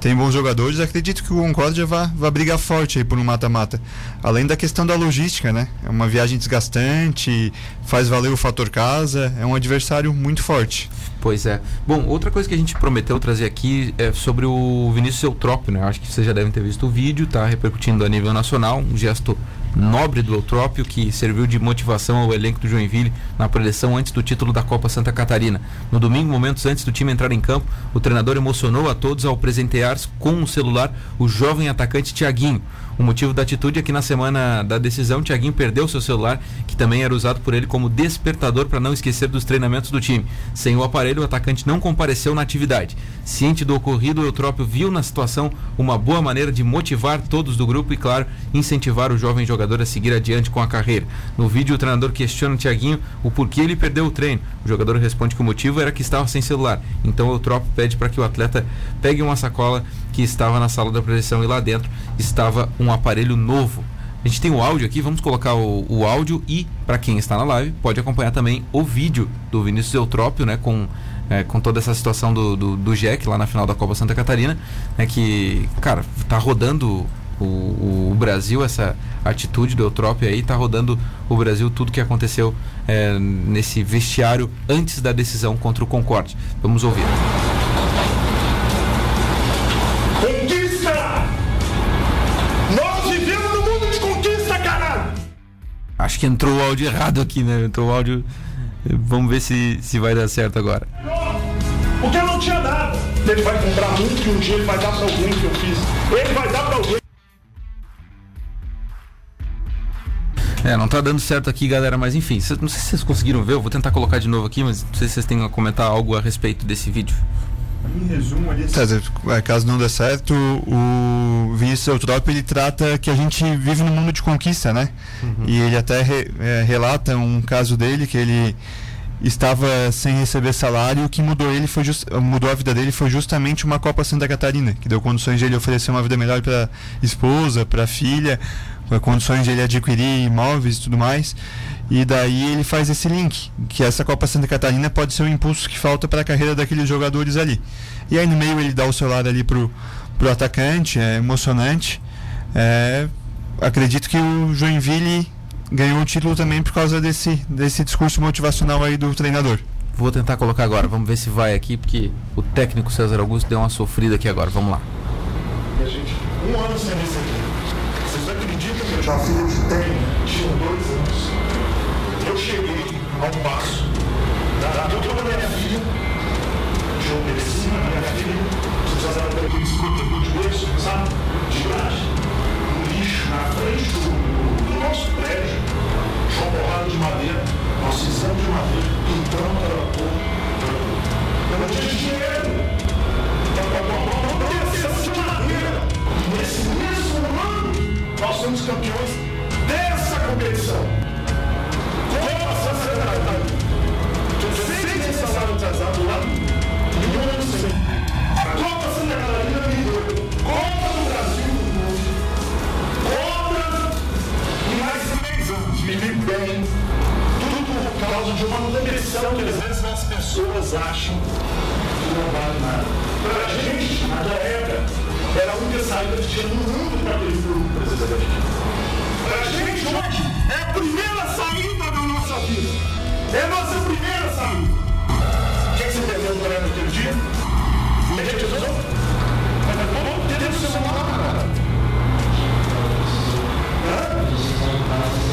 Tem bons jogadores, acredito que o Concórdia vai, vai brigar forte aí por um mata-mata. Além da questão da logística, né? É uma viagem desgastante, faz valer o fator casa, é um adversário muito forte. Pois é. Bom, outra coisa que a gente prometeu trazer aqui é sobre o Vinícius Eutrópio, né? Acho que vocês já devem ter visto o vídeo, tá repercutindo a nível nacional, um gesto nobre do Eutrópio que serviu de motivação ao elenco do Joinville na preleção antes do título da Copa Santa Catarina. No domingo, momentos antes do time entrar em campo, o treinador emocionou a todos ao presentear com o celular o jovem atacante Tiaguinho. O motivo da atitude é que na semana da decisão, Thiaguinho perdeu seu celular, que também era usado por ele como despertador para não esquecer dos treinamentos do time. Sem o aparelho, o atacante não compareceu na atividade. Ciente do ocorrido, o Eutrópio viu na situação uma boa maneira de motivar todos do grupo e, claro, incentivar o jovem jogador a seguir adiante com a carreira. No vídeo, o treinador questiona o Thiaguinho o porquê ele perdeu o treino. O jogador responde que o motivo era que estava sem celular. Então, o Eutrópio pede para que o atleta pegue uma sacola que estava na sala da preleção e lá dentro estava um aparelho novo. A gente tem o áudio aqui, vamos colocar o, o áudio e, para quem está na live, pode acompanhar também o vídeo do Vinícius Eutrópio, né, com, é, com toda essa situação do, do, do Jack lá na final da Copa Santa Catarina, né, que, cara, tá rodando o, o, o Brasil, essa atitude do Eutrópio aí, tá rodando o Brasil tudo que aconteceu é, nesse vestiário antes da decisão contra o Concorde. Vamos ouvir. Acho que entrou o áudio errado aqui, né? Entrou o áudio. Vamos ver se, se vai dar certo agora. Porque eu não tinha nada. Ele vai comprar que um dia ele vai dar pra alguém que eu fiz. Ele vai dar pra alguém. É, não tá dando certo aqui, galera, mas enfim, não sei se vocês conseguiram ver, eu vou tentar colocar de novo aqui, mas não sei se vocês têm a comentar algo a respeito desse vídeo. Em resumo ali. é, caso não dê certo, o Vinícius Eutrópio ele trata que a gente vive num mundo de conquista, né? E ele até re- é, relata um caso dele que ele estava sem receber salário, o que mudou ele foi just- mudou a vida dele foi justamente uma Copa Santa Catarina, que deu condições de ele oferecer uma vida melhor para esposa, para filha, com condições de ele adquirir imóveis e tudo mais. E daí ele faz esse link, que essa Copa Santa Catarina pode ser o impulso que falta para a carreira daqueles jogadores ali. E aí no meio ele dá o celular ali pro, pro atacante, é emocionante. É, acredito que o Joinville ganhou o título também por causa desse, desse discurso motivacional aí do treinador. Vou tentar colocar agora, vamos ver se vai aqui, porque o técnico César Augusto deu uma sofrida aqui agora, vamos lá. E a gente, um ano sem receber. Vocês acreditam que Eu uma filha que tem, tinha dois anos. Eu cheguei ao passo, da eu com a minha filha, de obedecina, minha filha, vocês fizeram aquele protetor de berço, sabe? De grade. Um lixo na frente do, do nosso prédio. João Borrado de madeira, nós fizemos de madeira, pintamos ela toda. Eu não tinha dinheiro. Manutenção de madeira. E nesse mesmo ano, nós somos campeões dessa competição. De uma competição que às vezes as pessoas acham que não vale nada. Pra gente, naquela época, era a única saída que tinha no mundo para aquele grupo presidente. Pra gente hoje, é a primeira saída. É a nossa primeira saída. O que você entendeu do Breno aquele dia? Me realizou? Mas vamos ter o celular, cara. Hã?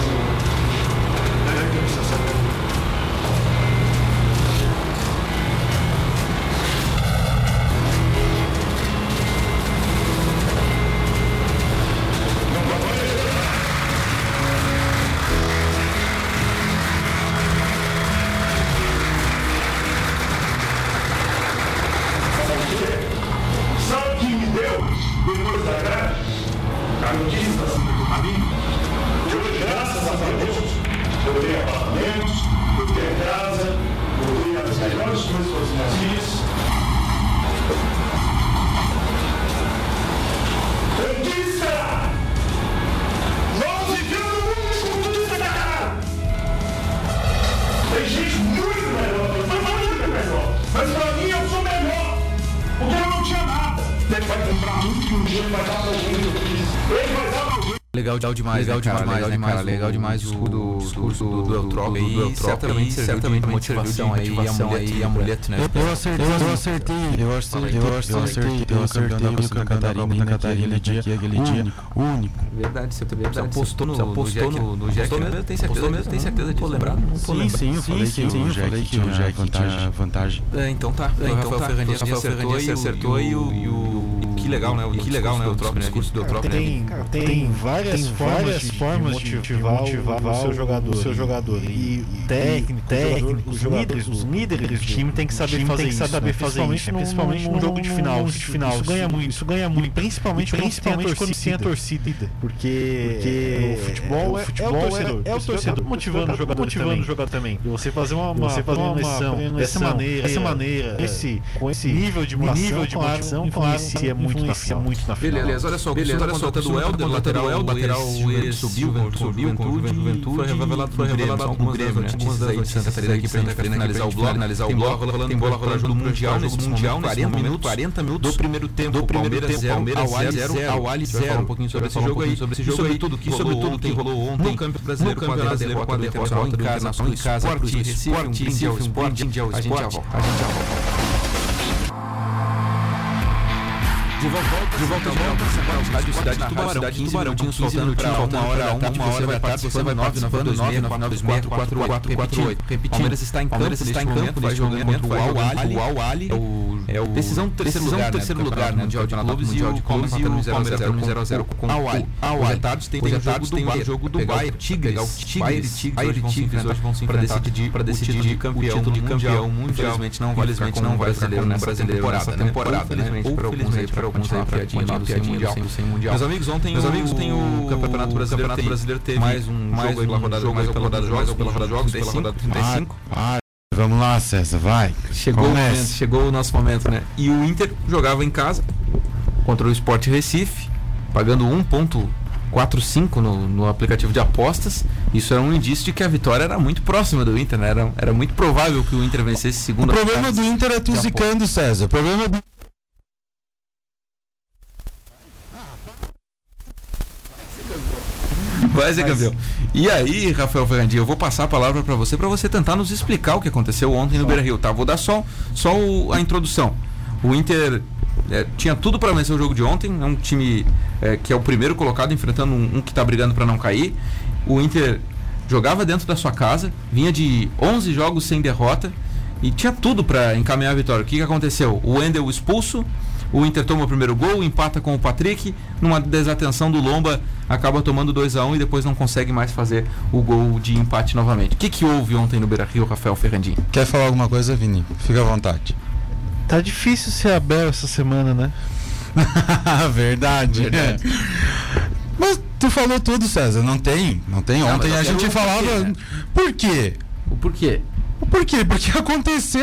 Demais, legal né, cara? demais, Legal né, demais, cara? o Legal demais o discurso do- discurso do, aí, Eutrópio certamente certamente de motivação motivação aí, e e amuleto, né? Eu acertei, eu acertei, eu acertei, eu acertei, eu acertei, eu acertei o Copa Catarina aquele dia, aquele dia, único. Verdade, você Verdade, você postou no, você no postou Jack, né? tem certeza, Postou mesmo, tem certeza não tô Sim, sim, eu falei que o Jack tinha vantagem. vantagem. É, então tá, então Rafael tá, Rafael acertou e o- que legal, né? O que legal, né? O próprio discurso do próprio Tem, tem várias, tem formas, várias de, formas de de motivar, motivar o, seu jogador, o seu jogador. E, e técnico, técnico, os líderes, os líderes do time tem que saber fazer tem que isso, saber né? fazer principalmente isso, principalmente num jogo de final, de final. Isso ganha muito, isso ganha muito, principalmente, principalmente quando tem a torcida, porque, o futebol, é, o futebol é, o torcedor, é o torcedor motivando o jogador, motivando o jogador também. E você fazer uma, Você fazer uma dessa maneira, dessa maneira, esse, com esse nível de motivação, nível de motivação, claro, influencia muito na final, muito na final. Beleza, olha só, Beleza, olha só, contratando o o Helder, lateral, lateral, lateral, subiu, subiu com o Juventude, Juventude, foi revelado, foi revelado algumas Grêmio, das né? notícias aí de Santa Catarina aqui pra gente finalizar o bloco, finalizar o bloco, rolando, tem bola rolando do Mundial, nesse Mundial, 40 minutos, 40 minutos do primeiro tempo, do primeiro tempo, Palmeiras 0, ao Ali 0, um pouquinho sobre esse jogo aí, sobre esse jogo aí, tudo que sobre tudo que rolou ontem no Campeonato Brasileiro, com a derrota do Internacional em casa, pro Recife, um brinde ao esporte, um brinde ao esporte, a gente já volta. Volta, de volta, de volta, Rádio Cidade de Tubarão, cidade de Tubarão, 15 minutinhos para uma hora, uma hora vai participando, 9, 9, 9, 9, 4, 4, 4, 4, 8. Repetindo, Palmeiras está em campo, está em campo, vai jogando contra o Al-Ali, o Al-Ali, é o decisão terceiro lugar, terceiro lugar, né, Mundial de Clubes e o Palmeiras e o Palmeiras 0 a 0 com o Al-Ali. Os retardos tem o jogo do Bayern, Tigres, Tigres, Tigres. Hoje vão se enfrentar para decidir, campeão, de campeão mundial. Infelizmente não vai, infelizmente não vai brasileiro nessa temporada, infelizmente para alguns aí, para alguns aí, mundial. Meus amigos, ontem meus amigos tem o Campeonato Brasileiro, Brasileiro teve mais um mais pela rodada, mais pela rodada de jogos, pela rodada de jogos, pela rodada 35. Ah, vamos lá, César, vai. Chegou o Comece. momento, chegou o nosso momento, né? E o Inter jogava em casa contra o Sport Recife, pagando 1.45 no, no aplicativo de apostas. Isso era um indício de que a vitória era muito próxima do Inter, né? Era, era muito provável que o Inter vencesse O segunda problema do Inter é tu zicando, César. O problema do Vai ser campeão. E aí, Rafael Ferrandinho, eu vou passar a palavra para você para você tentar nos explicar o que aconteceu ontem no Beira-Rio, tá? Vou dar só, só o- a introdução. O Inter é, tinha tudo para vencer o jogo de ontem. É um time é, que é o primeiro colocado enfrentando um, um que está brigando para não cair. O Inter jogava dentro da sua casa, vinha de 11 jogos sem derrota e tinha tudo para encaminhar a vitória. O que, que aconteceu? O Wendel expulso, o Inter toma o primeiro gol, empata com o Patrick, numa desatenção do Lomba, acaba tomando 2 a 1 um, e depois não consegue mais fazer o gol de empate novamente. O que, que houve ontem no Beira-Rio, Rafael Ferrandinho? Quer falar alguma coisa, Vini? Fica à vontade. Tá difícil ser Abel essa semana, né? Verdade. Verdade. É. Mas tu falou tudo, César. Não tem, não tem. Não, Ontem eu a gente o porquê, falava. né? Por quê? O porquê? Por quê? Porque aconteceu.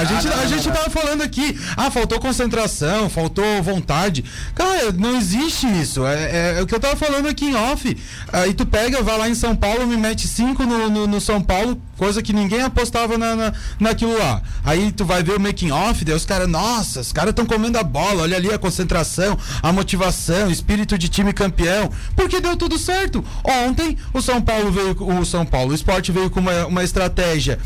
A gente, não, a não, gente não. tava falando aqui. Ah, faltou concentração, faltou vontade. Cara, não existe isso. É, é- é o que eu tava falando aqui em off. Aí tu pega, vai lá em São Paulo, me mete cinco no, no, no São Paulo, coisa que ninguém apostava na, na, naquilo lá. Aí tu vai ver o making off, daí os caras, nossa, os caras estão comendo a bola, olha ali a concentração, a motivação, espírito de time campeão. Porque deu tudo certo. Ontem o São Paulo veio, o São Paulo, o esporte veio com uma, uma estratégia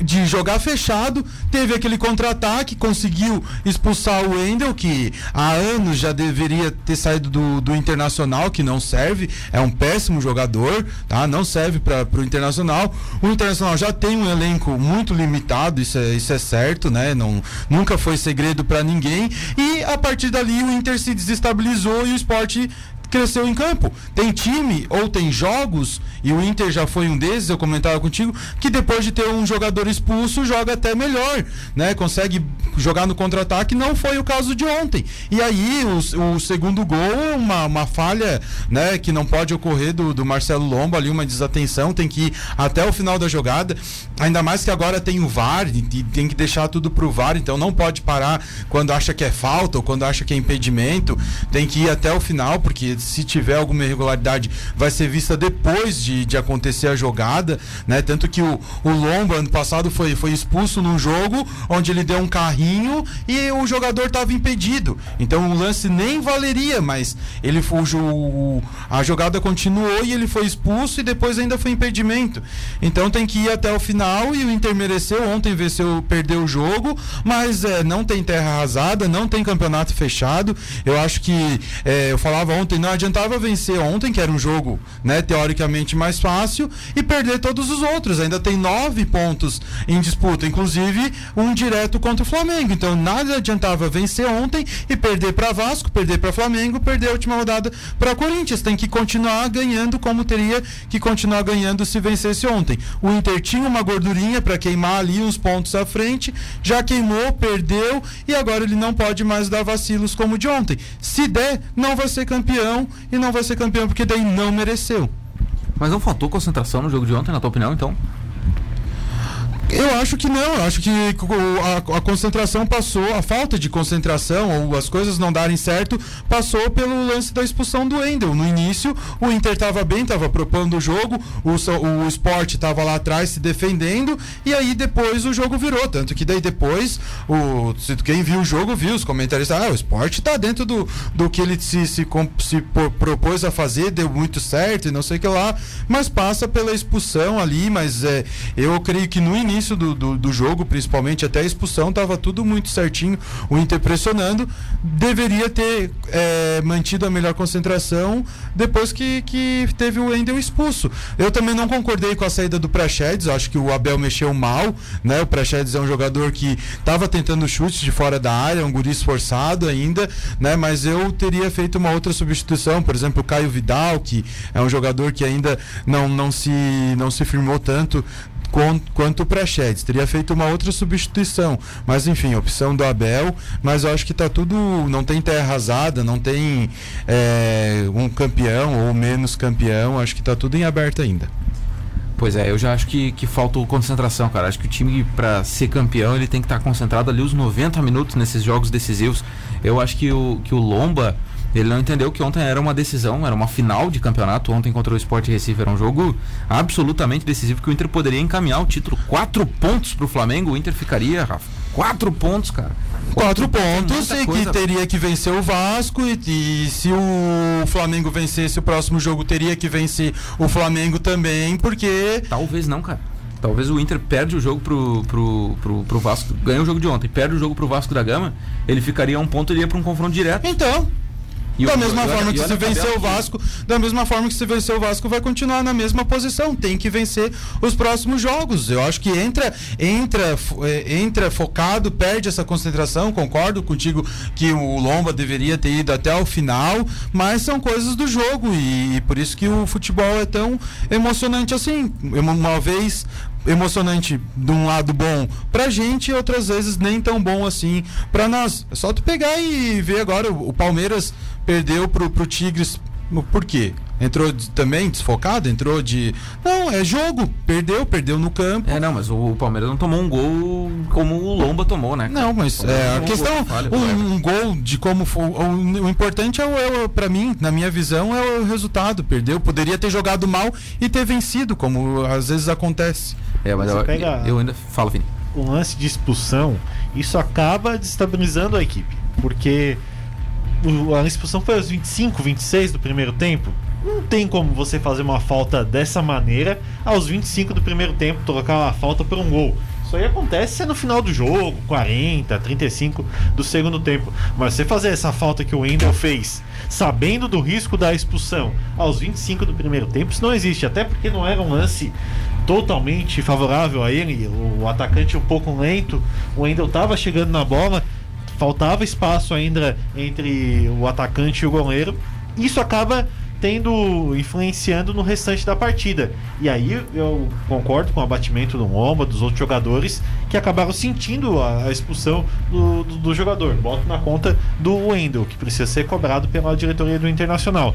de jogar fechado, teve aquele contra-ataque, conseguiu expulsar o Wendel, que há anos já deveria ter saído do, do Internacional, que não serve, é um péssimo jogador, tá? Não serve para o Internacional. O Internacional já tem um elenco muito limitado, isso é, isso é certo, né? Não, nunca foi segredo para ninguém. E a partir dali o Inter se desestabilizou e o esporte cresceu em campo. Tem time ou tem jogos, e o Inter já foi um desses, eu comentava contigo, que depois de ter um jogador expulso, joga até melhor, né? Consegue jogar no contra-ataque, não foi o caso de ontem. E aí, o, o segundo gol, uma, uma falha, né, que não pode ocorrer do, do Marcelo Lomba ali, uma desatenção, tem que ir até o final da jogada. Ainda mais que agora tem o VAR, e tem que deixar tudo pro VAR, então não pode parar quando acha que é falta ou quando acha que é impedimento, tem que ir até o final, porque se tiver alguma irregularidade vai ser vista depois de, de acontecer a jogada, né? Tanto que o, o Lomba ano passado foi, foi expulso num jogo onde ele deu um carrinho e o jogador estava impedido. Então o lance nem valeria, mas ele o- a jogada continuou e ele foi expulso e depois ainda foi impedimento. Então tem que ir até o final e o Inter mereceu. Ontem venceu, perdeu o jogo, mas é, não tem terra arrasada, não tem campeonato fechado. Eu acho que é, eu falava ontem, não adiantava vencer ontem, que era um jogo né, teoricamente mais fácil, e perder todos os outros. Ainda tem nove pontos em disputa, inclusive um direto contra o Flamengo. Então nada adiantava vencer ontem e perder para Vasco, perder para Flamengo, perder a última rodada para Corinthians. Tem que continuar ganhando como teria que continuar ganhando se vencesse ontem. O Inter tinha uma gordurinha para queimar ali uns pontos à frente, já queimou, perdeu e agora ele não pode mais dar vacilos como de ontem. Se der, não vai ser campeão e não vai ser campeão porque daí não mereceu. Mas não faltou concentração no jogo de ontem, na tua opinião, então? Eu acho que não, eu acho que a, a concentração passou, a falta de concentração ou as coisas não darem certo, passou pelo lance da expulsão do Wendel. No início, o Inter estava bem, estava propondo o jogo, o, o Sport estava lá atrás se defendendo, e aí depois o jogo virou. Tanto que daí depois, o, quem viu o jogo viu os comentaristas, ah, o Sport está dentro do, do que ele se, se, se propôs a fazer, deu muito certo e não sei o que lá, mas passa pela expulsão ali, mas é, eu creio que no início do, do, do jogo, principalmente até a expulsão, estava tudo muito certinho, o Inter pressionando, deveria ter é, mantido a melhor concentração depois que, que teve o Wendel expulso. Eu também não concordei com a saída do Prachedes, acho que o Abel mexeu mal, né? O Prachedes é um jogador que estava tentando chutes de fora da área, um guri esforçado ainda, né? Mas eu teria feito uma outra substituição, por exemplo, o Caio Vidal, que é um jogador que ainda não, não, se, não se firmou tanto quanto o Prachedes. Teria feito uma outra substituição. Mas enfim, opção do Abel. Mas eu acho que tá tudo. Não tem terra arrasada, não tem é, um campeão ou menos campeão. Acho que tá tudo em aberto ainda. Pois é, eu já acho que, que falta concentração, cara. Acho que o time, pra ser campeão, ele tem que estar concentrado ali os 90 minutos nesses jogos decisivos. Eu acho que o, que o Lomba, ele não entendeu que ontem era uma decisão, era uma final de campeonato. Ontem contra o Sport Recife era um jogo absolutamente decisivo que o Inter poderia encaminhar o título. Quatro pontos pro Flamengo, o Inter ficaria, Rafa. Quatro pontos, cara. Quatro pontos é pontos e que teria que vencer o Vasco e, e se o Flamengo vencesse o próximo jogo teria que vencer o Flamengo também porque Talvez não, cara. Talvez o Inter perde o jogo pro, pro, pro, pro Vasco. Ganha o jogo de ontem, perde o jogo pro Vasco da Gama. Ele ficaria a um ponto e iria pra um confronto direto. Então, E da o- mesma e forma e que se vencer o Vasco, da mesma forma que se vencer o Vasco vai continuar na mesma posição, tem que vencer os próximos jogos. Eu acho que entra entra eh, entra focado, perde essa concentração, concordo contigo que o Lomba deveria ter ido até o final, mas são coisas do jogo e, por isso que o futebol é tão emocionante assim. Uma vez emocionante de um lado bom pra gente outras vezes nem tão bom assim pra nós. É só tu pegar e ver agora o, o Palmeiras perdeu pro, pro Tigres. Por quê? Entrou de- também desfocado? Entrou de. Não, é jogo. Perdeu, perdeu no campo. É, não, mas o Palmeiras não tomou um gol como o Lomba tomou, né? Não, mas é, a Um questão, gol, falha, um, um gol de como foi. O, o importante é, o, é o- pra mim, na minha visão, é o resultado. Perdeu, poderia ter jogado mal e ter vencido, como às vezes acontece. É, mas eu, pega- eu ainda. Fala, Vini. um lance de expulsão, isso acaba destabilizando a equipe. Porque o- a expulsão foi aos 25, 26 do primeiro tempo. Não tem como você fazer uma falta dessa maneira aos 25 do primeiro tempo, trocar uma falta por um gol. Isso aí acontece no final do jogo, 40, 35 do segundo tempo. Mas você fazer essa falta que o Wendel fez, sabendo do risco da expulsão aos 25 do primeiro tempo, isso não existe. Até porque não era um lance totalmente favorável a ele. O atacante um pouco lento, o Wendel estava chegando na bola, faltava espaço ainda entre o atacante e o goleiro. Isso acaba tendo influenciando no restante da partida. E aí eu concordo com o abatimento do Lomba, dos outros jogadores que acabaram sentindo a, a expulsão do, do, do jogador. Boto na conta do Wendel, que precisa ser cobrado pela diretoria do Internacional.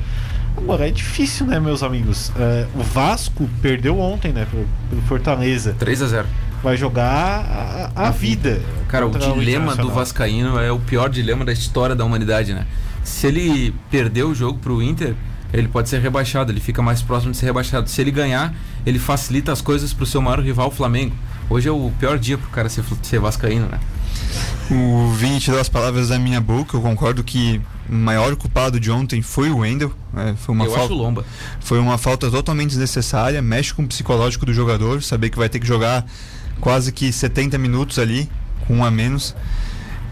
Agora é difícil, né, meus amigos? É, o Vasco perdeu ontem, né, pro, pro Fortaleza. 3 a 0 Vai jogar a, a vida. Cara, o dilema do Internacional. Vascaíno é o pior dilema da história da humanidade, né? Se ele perder o jogo pro Inter, ele pode ser rebaixado, ele fica mais próximo de ser rebaixado. Se ele ganhar, ele facilita as coisas pro seu maior rival, o Flamengo. Hoje é o pior dia pro cara ser, ser Vascaíno, né? O Vini tirou as palavras da minha boca. Eu concordo que o maior culpado de ontem foi o Wendel. É, foi uma Eu falta. o Lomba. Foi uma falta totalmente desnecessária, mexe com o psicológico do jogador, saber que vai ter que jogar quase que 70 minutos ali, com um a menos.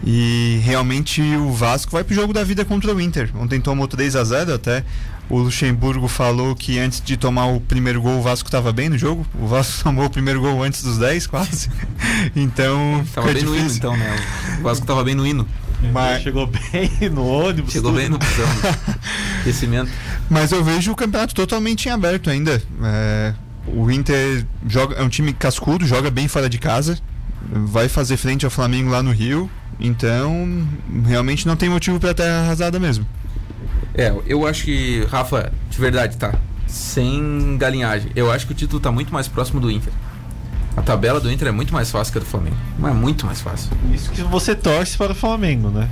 E realmente o Vasco vai pro jogo da vida contra o Inter. Ontem tomou 3 a 0 até. O Luxemburgo falou que antes de tomar o primeiro gol o Vasco estava bem no jogo. O Vasco tomou o primeiro gol antes dos 10, quase. então, Tava fica bem no hino, difícil. então, né? O Vasco tava bem no hino. Mas- Chegou bem no ônibus. Chegou tudo. bem no busão. Aquecimento. Mas eu vejo o campeonato totalmente em aberto ainda. É, o Inter joga, é um time cascudo, joga bem fora de casa, vai fazer frente ao Flamengo lá no Rio. Então, realmente não tem motivo para terra arrasada mesmo. É, eu acho que, Rafa, de verdade, tá? Sem galinhagem. Eu acho que o título tá muito mais próximo do Inter. A tabela do Inter é muito mais fácil que a do Flamengo. Mas é muito mais fácil. Isso que você torce para o Flamengo, né?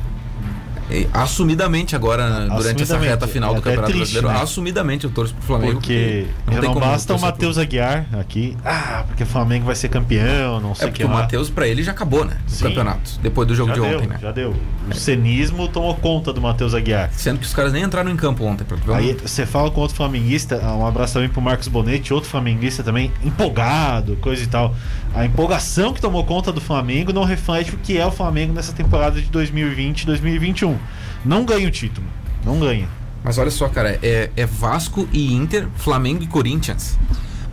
Assumidamente agora, durante essa Assumidamente. reta final É do Campeonato triste, Brasileiro, né? assumidamente eu torço pro Flamengo. Porque não tem não como basta o Matheus Aguiar aqui. Ah, porque o Flamengo vai ser campeão, não É sei o porque que o. Matheus, pra ele, já acabou, né? O Sim. campeonato. Depois do jogo de deu, ontem, né? Já deu. O cenismo tomou conta do Matheus Aguiar. Sendo que os caras nem entraram em campo ontem. Aí você fala com outro flamenguista, ah, um abraço também pro Marcos Bonetti, outro flamenguista também, empolgado, coisa e tal. A empolgação que tomou conta do Flamengo não reflete o que é o Flamengo nessa temporada de 2020 2021. Não ganha o título. Não ganha. Mas olha só, cara, é, é Vasco e Inter, Flamengo e Corinthians.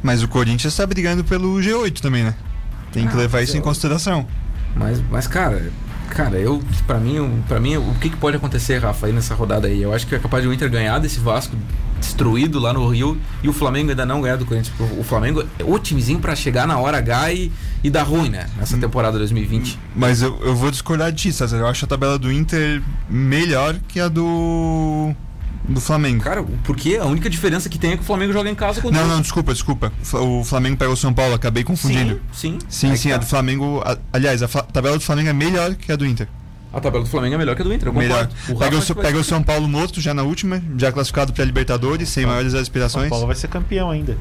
Mas o Corinthians está brigando pelo G8 também, né? Tem que Ah, levar isso em consideração. Mas, mas cara, cara, eu, pra mim, para mim, o que, que pode acontecer, Rafa, aí nessa rodada aí? Eu acho que é capaz de o Inter ganhar desse Vasco destruído lá no Rio e o Flamengo ainda não ganhar do Corinthians. O Flamengo é o timezinho pra chegar na hora H e, e dar ruim, né? Nessa temporada 2020. Mas eu, eu vou discordar César. Eu acho a tabela do Inter melhor que a do. Do Flamengo. Cara, porque a única diferença que tem é que o Flamengo joga em casa contra Não, não, desculpa, desculpa. O Flamengo pegou o São Paulo, acabei confundindo. Sim, sim. Sim, sim, tá. a do Flamengo. a- aliás, a, tabela do Flamengo é melhor que a do Inter. A tabela do Flamengo é melhor que a do Inter, eu Melhor. O Pega o, São- vai- pega o São Paulo morto já na última, já classificado para Libertadores, sem maiores São aspirações. Paulo vai ser campeão ainda.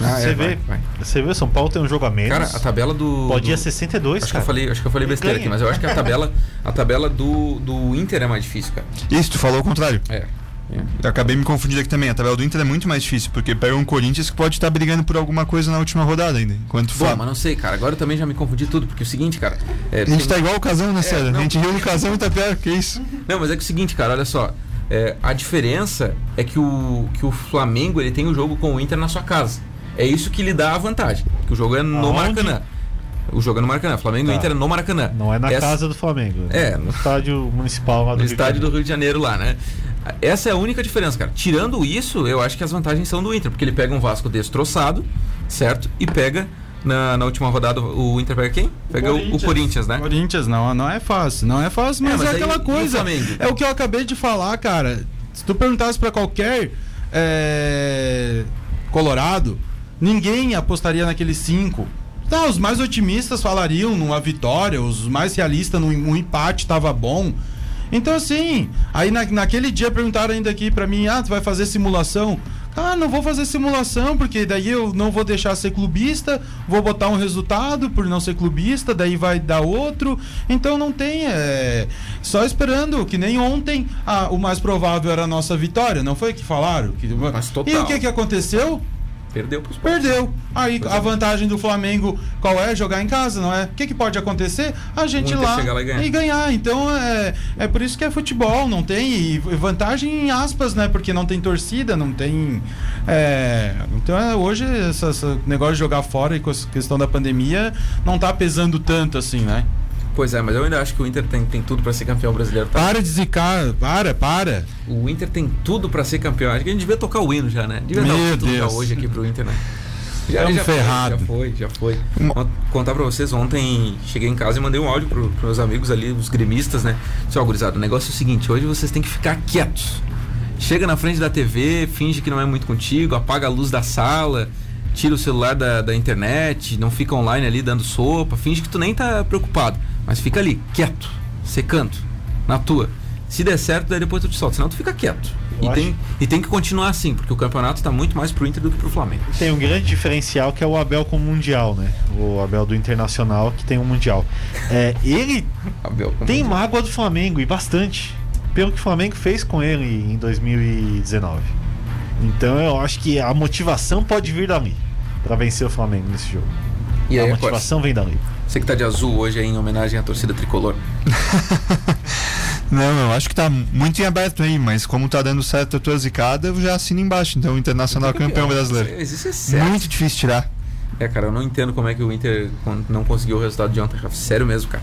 Ah, é, você vai, vê, vai. você vê, São Paulo tem um jogo a menos. Cara, a tabela do. Pode ir a do- 62, Acho que, cara. eu falei, acho que eu falei Ele besteira ganha. aqui, mas eu acho que a tabela, a tabela do, do Inter é mais difícil, cara. Isso, tu falou o contrário. É. Eu acabei me confundindo aqui também. A tabela do Inter é muito mais difícil, porque pega um Corinthians que pode estar brigando por alguma coisa na última rodada ainda. Enquanto o Bom, mas não sei, cara. Agora eu também já me confundi tudo, porque é o seguinte, cara. é, A gente tem- tá igual o casão, né, César? não. A gente riu no casão e tá pior, que isso? Não, mas é que é o seguinte, cara, olha só. É, a diferença é que o, que o Flamengo ele tem o jogo com o Inter na sua casa. É isso que lhe dá a vantagem. Que o jogo é no Aonde? Maracanã. O jogo é no Maracanã. Flamengo e Tá. Inter é no Maracanã. Não é na Essa- casa do Flamengo. É. no estádio municipal lá do No Rio estádio do. Rio de Janeiro lá, né? Essa é a única diferença, cara. Tirando isso, eu acho que as vantagens são do Inter, porque ele pega um Vasco destroçado, certo? E pega na, na última rodada o Inter pega quem? Pega o, o Corinthians, né? Corinthians não, não é fácil, não é fácil, mas é, mas aí, e aquela o coisa. É o que eu acabei de falar, cara. Se tu perguntasse pra qualquer é, Colorado, ninguém apostaria naqueles cinco. Tá, os mais otimistas falariam numa vitória, os mais realistas num um empate tava bom. Então assim, aí na, naquele dia perguntaram ainda aqui pra mim, ah, tu vai fazer simulação? Ah, não vou fazer simulação, porque daí eu não vou deixar ser clubista, vou botar um resultado por não ser clubista, daí vai dar outro. Então não tem. É, só esperando, que nem ontem ah, o mais provável era a nossa vitória, não foi que falaram? Que, Mas total. E o que, que aconteceu? Perdeu pro Sport. Perdeu. Aí Pois a é. vantagem do Flamengo qual é? Jogar em casa, não é? O que, que pode acontecer? A gente Inter lá, chegar lá e ganhar. Então é, é por isso que é futebol, não tem e vantagem em aspas, né? Porque não tem torcida, não tem. é, então é, hoje esse, esse negócio de jogar fora e com a questão da pandemia não tá pesando tanto assim, né? Pois é, mas eu ainda acho que o Inter tem, tem tudo pra ser campeão brasileiro. tá? Para de zicar, para, para. O Inter tem tudo pra ser campeão. Acho que a gente devia tocar o hino já, né? Devia dar Meu já Deus. hoje aqui pro Inter, né? Tamo foi, ferrado. já foi, já foi. Contar pra vocês, ontem cheguei em casa e mandei um áudio pro, pros meus amigos ali, os gremistas, né? Ó, gurizada, o negócio é o seguinte, hoje vocês têm que ficar quietos. Chega na frente da TV, finge que não é muito contigo, apaga a luz da sala, tira o celular da, da internet, não fica online ali dando sopa, finge que tu nem tá preocupado, mas fica ali, quieto, secando, na tua. Se der certo, daí depois tu te solta, senão tu fica quieto. Eu E acho- tem, e tem que continuar assim, porque o campeonato tá muito mais pro Inter do que pro Flamengo. Tem um grande diferencial que é o Abel com o Mundial, né? O Abel do Internacional que tem um Mundial. É, ele tem mágoa do Flamengo e bastante. Pelo que o Flamengo fez com ele em 2019. Então eu acho que a motivação pode vir dali pra vencer o Flamengo nesse jogo. E a motivação vem dali. Você que tá de azul hoje aí, em homenagem à torcida tricolor. Não, eu acho que tá muito em aberto aí, mas como tá dando certo a tua zicada, eu já assino embaixo. Então, o Internacional campeão brasileiro. Isso é certo. Muito difícil tirar. É, cara, eu não entendo como é que o Inter não conseguiu o resultado de ontem. cara. Sério mesmo, cara.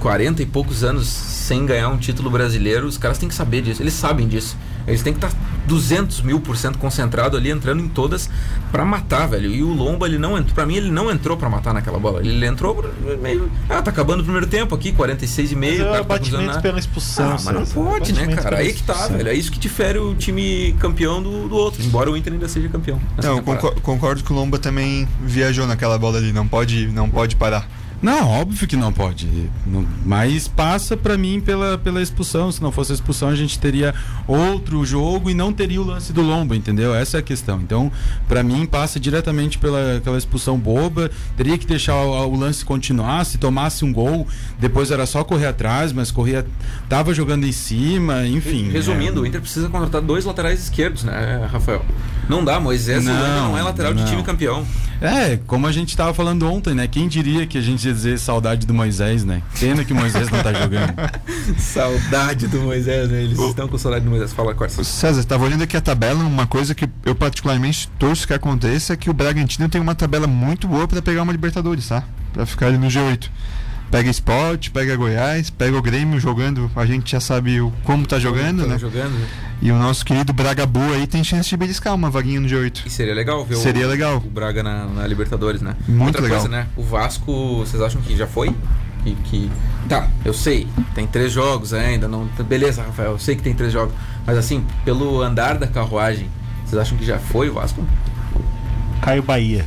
40 e poucos anos sem ganhar um título brasileiro, os caras têm que saber disso. Eles sabem disso. Eles têm que estar 200 mil por cento concentrado ali, entrando em todas pra matar, velho. E o Lomba, ele não entrou. Pra mim, ele não entrou pra matar naquela bola. Ele entrou meio. Ah, tá acabando o primeiro tempo aqui, 46 e Mas meio. é tá batimento na- pela expulsão. Ah, mas não pode, né, cara? Aí que tá, expulsão. velho. É isso que difere o time campeão do, do outro. Embora o Inter ainda seja campeão. Não, eu temporada. concor- concordo que o Lomba também viajou naquela bola ali. Não pode, não pode parar. Não, óbvio que não pode. Mas passa pra mim pela, pela expulsão. Se não fosse a expulsão, a gente teria outro jogo e não teria o lance do Lomba, entendeu? Essa é a questão. Então, pra mim, passa diretamente pela aquela expulsão boba. Teria que deixar o, o lance continuar. Se tomasse um gol, depois era só correr atrás, mas corria. Tava jogando em cima, enfim. Resumindo, é- o Inter precisa contratar dois laterais esquerdos, né, Rafael? Não dá, Moisés Não, não é lateral de não. time campeão. É, como a gente tava falando ontem, né? Quem diria que a gente ia dizer saudade do Moisés, né? Pena que o Moisés não tá jogando. Saudade do Moisés, né? Eles estão com saudade do Moisés. Fala, Corsa. César, tava olhando aqui a tabela, uma coisa que eu particularmente torço que aconteça é que o Bragantino tem uma tabela muito boa pra pegar uma Libertadores, tá? Pra ficar ali no G8. Pega Sport, pega Goiás, pega o Grêmio jogando, a gente já sabe o, como tá jogando, Tá né? jogando, né? E o nosso querido Bragabu aí tem chance de beliscar uma vaguinha no G8. E seria legal ver o- Seria legal. o Braga na, na Libertadores, né? Muito Outra legal. coisa, né? O Vasco, vocês acham que já foi? Que, que- Tá, eu sei, tem três jogos ainda. Não... Beleza, Rafael, eu sei que tem três jogos. Mas assim, pelo andar da carruagem, vocês acham que já foi o Vasco? Caio Bahia.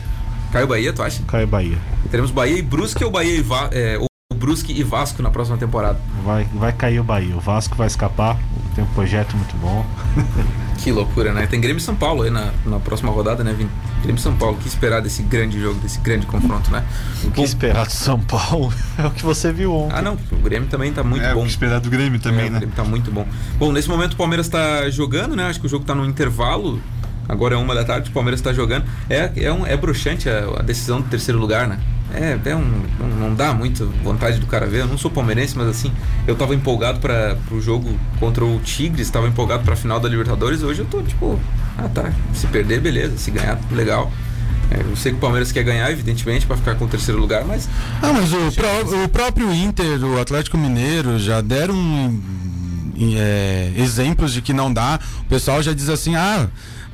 Caiu Bahia, tu acha? Caio Bahia. Teremos Bahia e Brusque ou Bahia e Va... é, ou Brusque e Vasco na próxima temporada? Vai, vai cair o Bahia. O Vasco vai escapar. tem um projeto muito bom. Que loucura, né? Tem Grêmio e São Paulo aí na, na próxima rodada, né, Vini? Grêmio e São Paulo, o que esperar desse grande jogo, desse grande confronto, né? O que Bom, esperar do São Paulo é o que você viu ontem. Ah, não, o Grêmio também tá muito é, bom. o que esperar do Grêmio também, É, O né? Grêmio tá muito bom. Bom, nesse momento o Palmeiras tá jogando, né? Acho que o jogo tá no intervalo. Agora é uma da tarde, o Palmeiras tá jogando. É, é, um, é bruxante a, a decisão do terceiro lugar, né? É, é um, não, não dá muita vontade do cara ver. Eu não sou palmeirense, mas assim, eu tava empolgado para pro jogo contra o Tigres, tava empolgado pra final da Libertadores. Hoje eu tô tipo, ah tá, se perder, beleza. Se ganhar, legal. É, eu sei que o Palmeiras quer ganhar, evidentemente, pra ficar com o terceiro lugar, mas Ah, mas o, pró- o próprio Inter, o Atlético Mineiro já deram em- é, exemplos de que não dá. O pessoal já diz assim, ah.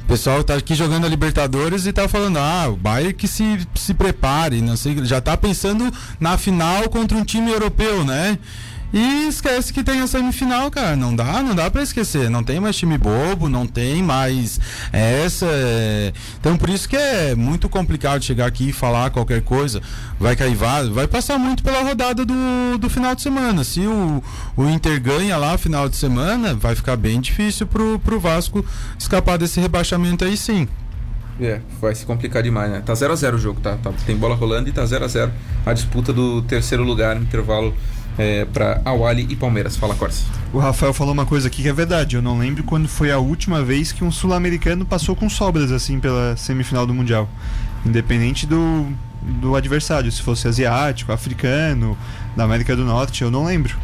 Pessoal tá aqui jogando a Libertadores e tá falando, ah, o Bayern que se, se prepare, não sei, já tá pensando na final contra um time europeu, né? E esquece que tem a semifinal, cara. Não dá, não dá pra esquecer. Não tem mais time bobo, não tem mais essa. é. Então por isso que é muito complicado chegar aqui e falar qualquer coisa. Vai cair vai, vai passar muito pela rodada do, do final de semana. Se o, o Inter ganha lá final de semana, vai ficar bem difícil pro, pro Vasco escapar desse rebaixamento aí sim. É, vai se complicar demais, né? Tá 0x0 o jogo, tá, tá- Tem bola rolando e tá 0x0 a disputa do terceiro lugar intervalo é, para Awali e Palmeiras. Fala, Corsa. O Rafael falou uma coisa aqui que é verdade. Eu não lembro quando foi a última vez que um sul-americano passou com sobras assim pela semifinal do Mundial. Independente do, do adversário, se fosse asiático, africano, da América do Norte, eu não lembro.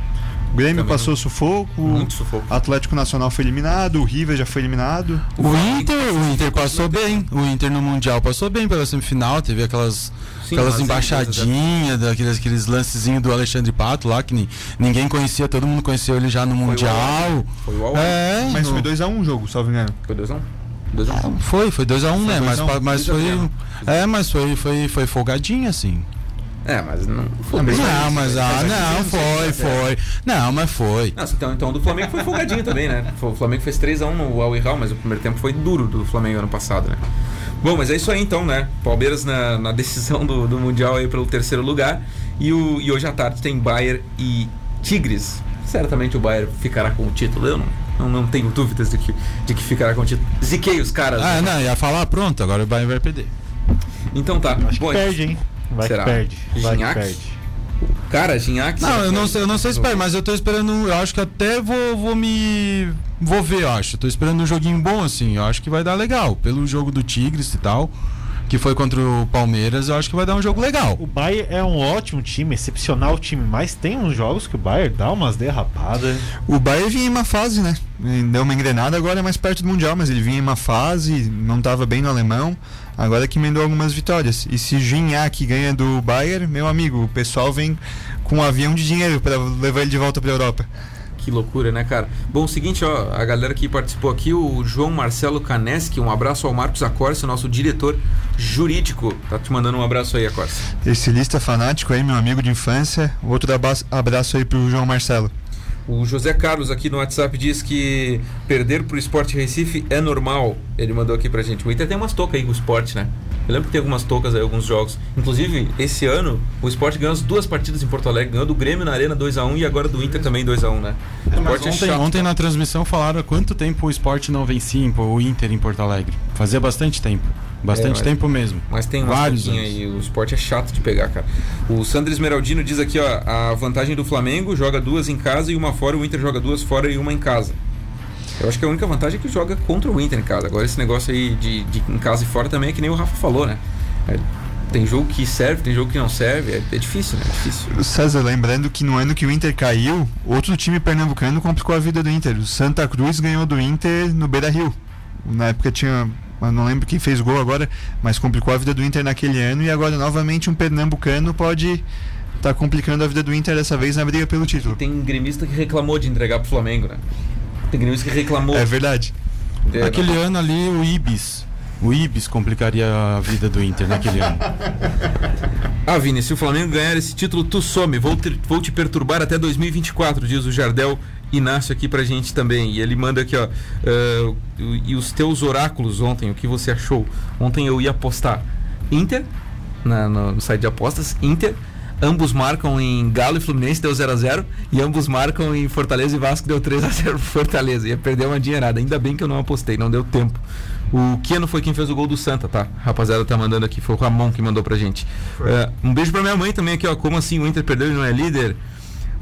O Grêmio Também passou sufoco, Muito sufoco. Atlético Nacional foi eliminado, o River já foi eliminado. O Inter, o Inter passou bem. O Inter no Mundial passou bem pela semifinal. Teve aquelas, Sim, aquelas mas embaixadinhas, daqueles aqueles lancezinhos do Alexandre Pato lá que ni- ninguém conhecia, todo mundo conheceu ele já no Mundial. Foi o Awali. É, Mas no- foi 2x1 o jogo, salvo engano. Foi 2x1? 2x1. foi, foi 2x1, né? Foi Mas, 2 a 1, pa- mas dois a foi. É, mas foi, foi, foi folgadinho, assim. É, mas não foi. Não, mas ah, não, foi, foi. Não, mas foi. Não, então, então o do Flamengo foi folgadinho também, né? O Flamengo fez 3x1 no Al Hilal, mas o primeiro tempo foi duro do Flamengo ano passado, né? Bom, mas é isso aí então, né? Palmeiras na, na decisão do, do Mundial aí pelo terceiro lugar. E, o, e hoje à tarde tem Bayern e Tigres. Certamente o Bayern ficará com o título. Eu não, não, não tenho dúvidas de que, de que ficará com o título. Ziquei os caras. Ah, né? não, ia falar, pronto, agora o Bayern vai perder. Então tá. Acho que Bom, perde, hein? Vai Será? que perde. Vai que Gignac? perde. Cara, Gignac... Não, será eu que- não sei, eu não sei se perde, mas eu tô esperando, um- eu acho que até vou, vou me vou ver, eu acho. Tô esperando um joguinho bom assim, eu acho que vai dar legal, pelo jogo do Tigres e tal, que foi contra o Palmeiras, eu acho que vai dar um jogo legal. O Bayern é um ótimo time, excepcional time, mas tem uns jogos que o Bayern dá umas derrapadas. O Bayern vinha em uma fase, né? Deu uma engrenada, agora é mais perto do Mundial, mas ele vinha em uma fase, não estava bem no alemão, agora que emendou algumas vitórias. E se Gignac ganha do Bayern, meu amigo, o pessoal vem com um avião de dinheiro para levar ele de volta para Europa. Que loucura, né, cara? Bom, o seguinte, ó, a galera que participou aqui, o João Marcelo Caneschi, um abraço ao Marcos Acorce, nosso diretor jurídico. Tá te mandando um abraço aí, Acorce. Esse lista fanático aí, meu amigo de infância, outro abraço aí pro João Marcelo. O José Carlos aqui no WhatsApp diz que perder pro Sport Recife é normal. Ele mandou aqui pra gente. O Inter tem umas tocas aí com o Sport, né? Eu lembro que tem algumas tocas aí, alguns jogos. Inclusive, esse ano, o Sport ganhou as duas partidas em Porto Alegre. Ganhou do Grêmio na Arena 2x1 e agora do Inter também 2x1, né? O Mas Sport é ontem, chato. ontem na transmissão falaram há quanto tempo o esporte não vencia em- o Inter em Porto Alegre. Fazia bastante tempo. Bastante É, mas- tempo mesmo. Mas tem umas vários aí, o esporte é chato de pegar, cara. O Sandro Esmeraldino diz aqui, ó, a vantagem do Flamengo joga duas em casa e uma fora, o Inter joga duas fora e uma em casa. Eu acho que a única vantagem é que joga contra o Inter em casa. Agora esse negócio aí de, de em casa e fora também é que nem o Rafa falou, né? É, tem jogo que serve, tem jogo que não serve, é, é difícil, né? É difícil. César, lembrando que no ano que o Inter caiu, outro time pernambucano complicou a vida do Inter. O Santa Cruz ganhou do Inter no Beira Rio. Na época tinha. Eu não lembro quem fez gol agora, mas complicou a vida do Inter naquele ano e agora novamente um pernambucano pode estar complicando a vida do Inter dessa vez na briga pelo título. Tem gremista que reclamou de entregar pro Flamengo, né? Tem gremista que reclamou. É verdade. de- Naquele ano ali, o Ibis. O Ibis complicaria a vida do Inter naquele ano. Ah, Vini, se o Flamengo ganhar esse título, tu some. Vou te, vou te perturbar até 2024, diz o Jardel Inácio aqui pra gente também. E ele manda aqui, ó. o- e os teus oráculos ontem, o que você achou? Ontem eu ia apostar Inter, na- no, no site de apostas, Inter, Ambos marcam em Galo e Fluminense, deu 0x0. E ambos marcam em Fortaleza e Vasco, deu 3x0 pro Fortaleza. Ia perder uma dinheirada. Ainda bem que eu não apostei, não deu tempo. O Keno foi quem fez o gol do Santa, tá? Rapaziada tá mandando aqui, foi o Ramon que mandou pra gente. É, um beijo pra minha mãe também aqui, ó. Como assim o Inter perdeu e não é líder?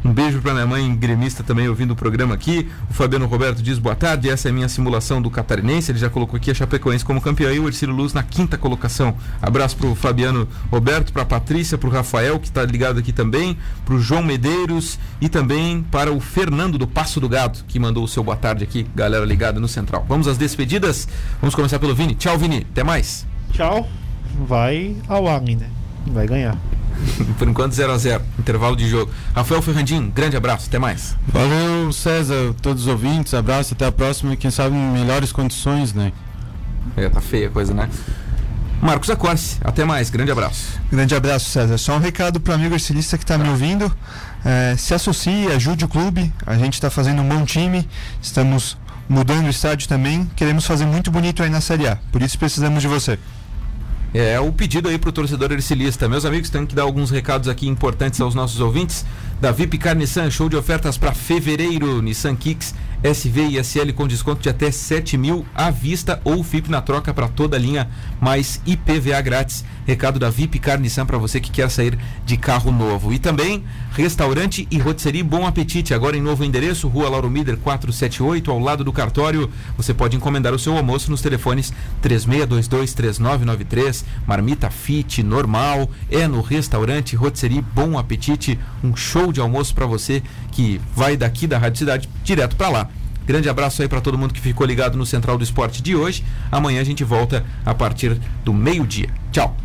Um beijo para minha mãe gremista também ouvindo o programa aqui. O Fabiano Roberto diz boa tarde. Essa é a minha simulação do catarinense. Ele já colocou aqui a Chapecoense como campeão e o Ercílio Luz na quinta colocação. Abraço pro Fabiano Roberto, pra Patrícia, pro Rafael que tá ligado aqui também, pro João Medeiros e também para o Fernando do Passo do Gado que mandou o seu boa tarde aqui, galera ligada no Central. Vamos às despedidas. Vamos começar pelo Vini. Tchau, Vini. Até mais. Tchau. Vai ao Allen, né? Vai ganhar. Por enquanto 0 a 0 intervalo de jogo. Rafael Ferrandinho, grande abraço, até mais. Valeu, César, todos os ouvintes, abraço, até a próxima e quem sabe em melhores condições, né? É, tá feia a coisa, né? Marcos Acorce, até mais, grande abraço. Grande abraço, César. Só um recado para o amigo arcilista que está me ouvindo. É, se associe, ajude o clube. A gente está fazendo um bom time. Estamos mudando o estádio também. Queremos fazer muito bonito aí na Série A. Por isso precisamos de você. É o pedido aí pro torcedor ercilista. Meus amigos, tenho que dar alguns recados aqui importantes aos nossos ouvintes. Da VIP Car Nissan, show de ofertas para fevereiro. Nissan Kicks, SV e SL com desconto de até 7 mil à vista ou FIP na troca para toda a linha, mais IPVA grátis. Recado da VIP Car Nissan para você que quer sair de carro novo. E também restaurante e rotisserie Bom Apetite, agora em novo endereço, Rua Lauro Mider 478, ao lado do cartório. Você pode encomendar o seu almoço nos telefones 36223993, marmita fit, normal, é no restaurante rotisserie Bom Apetite, um show de almoço para você que vai daqui da Rádio Cidade direto para lá. Grande abraço aí para todo mundo que ficou ligado no Central do Esporte de hoje. Amanhã a gente volta a partir do meio-dia. Tchau.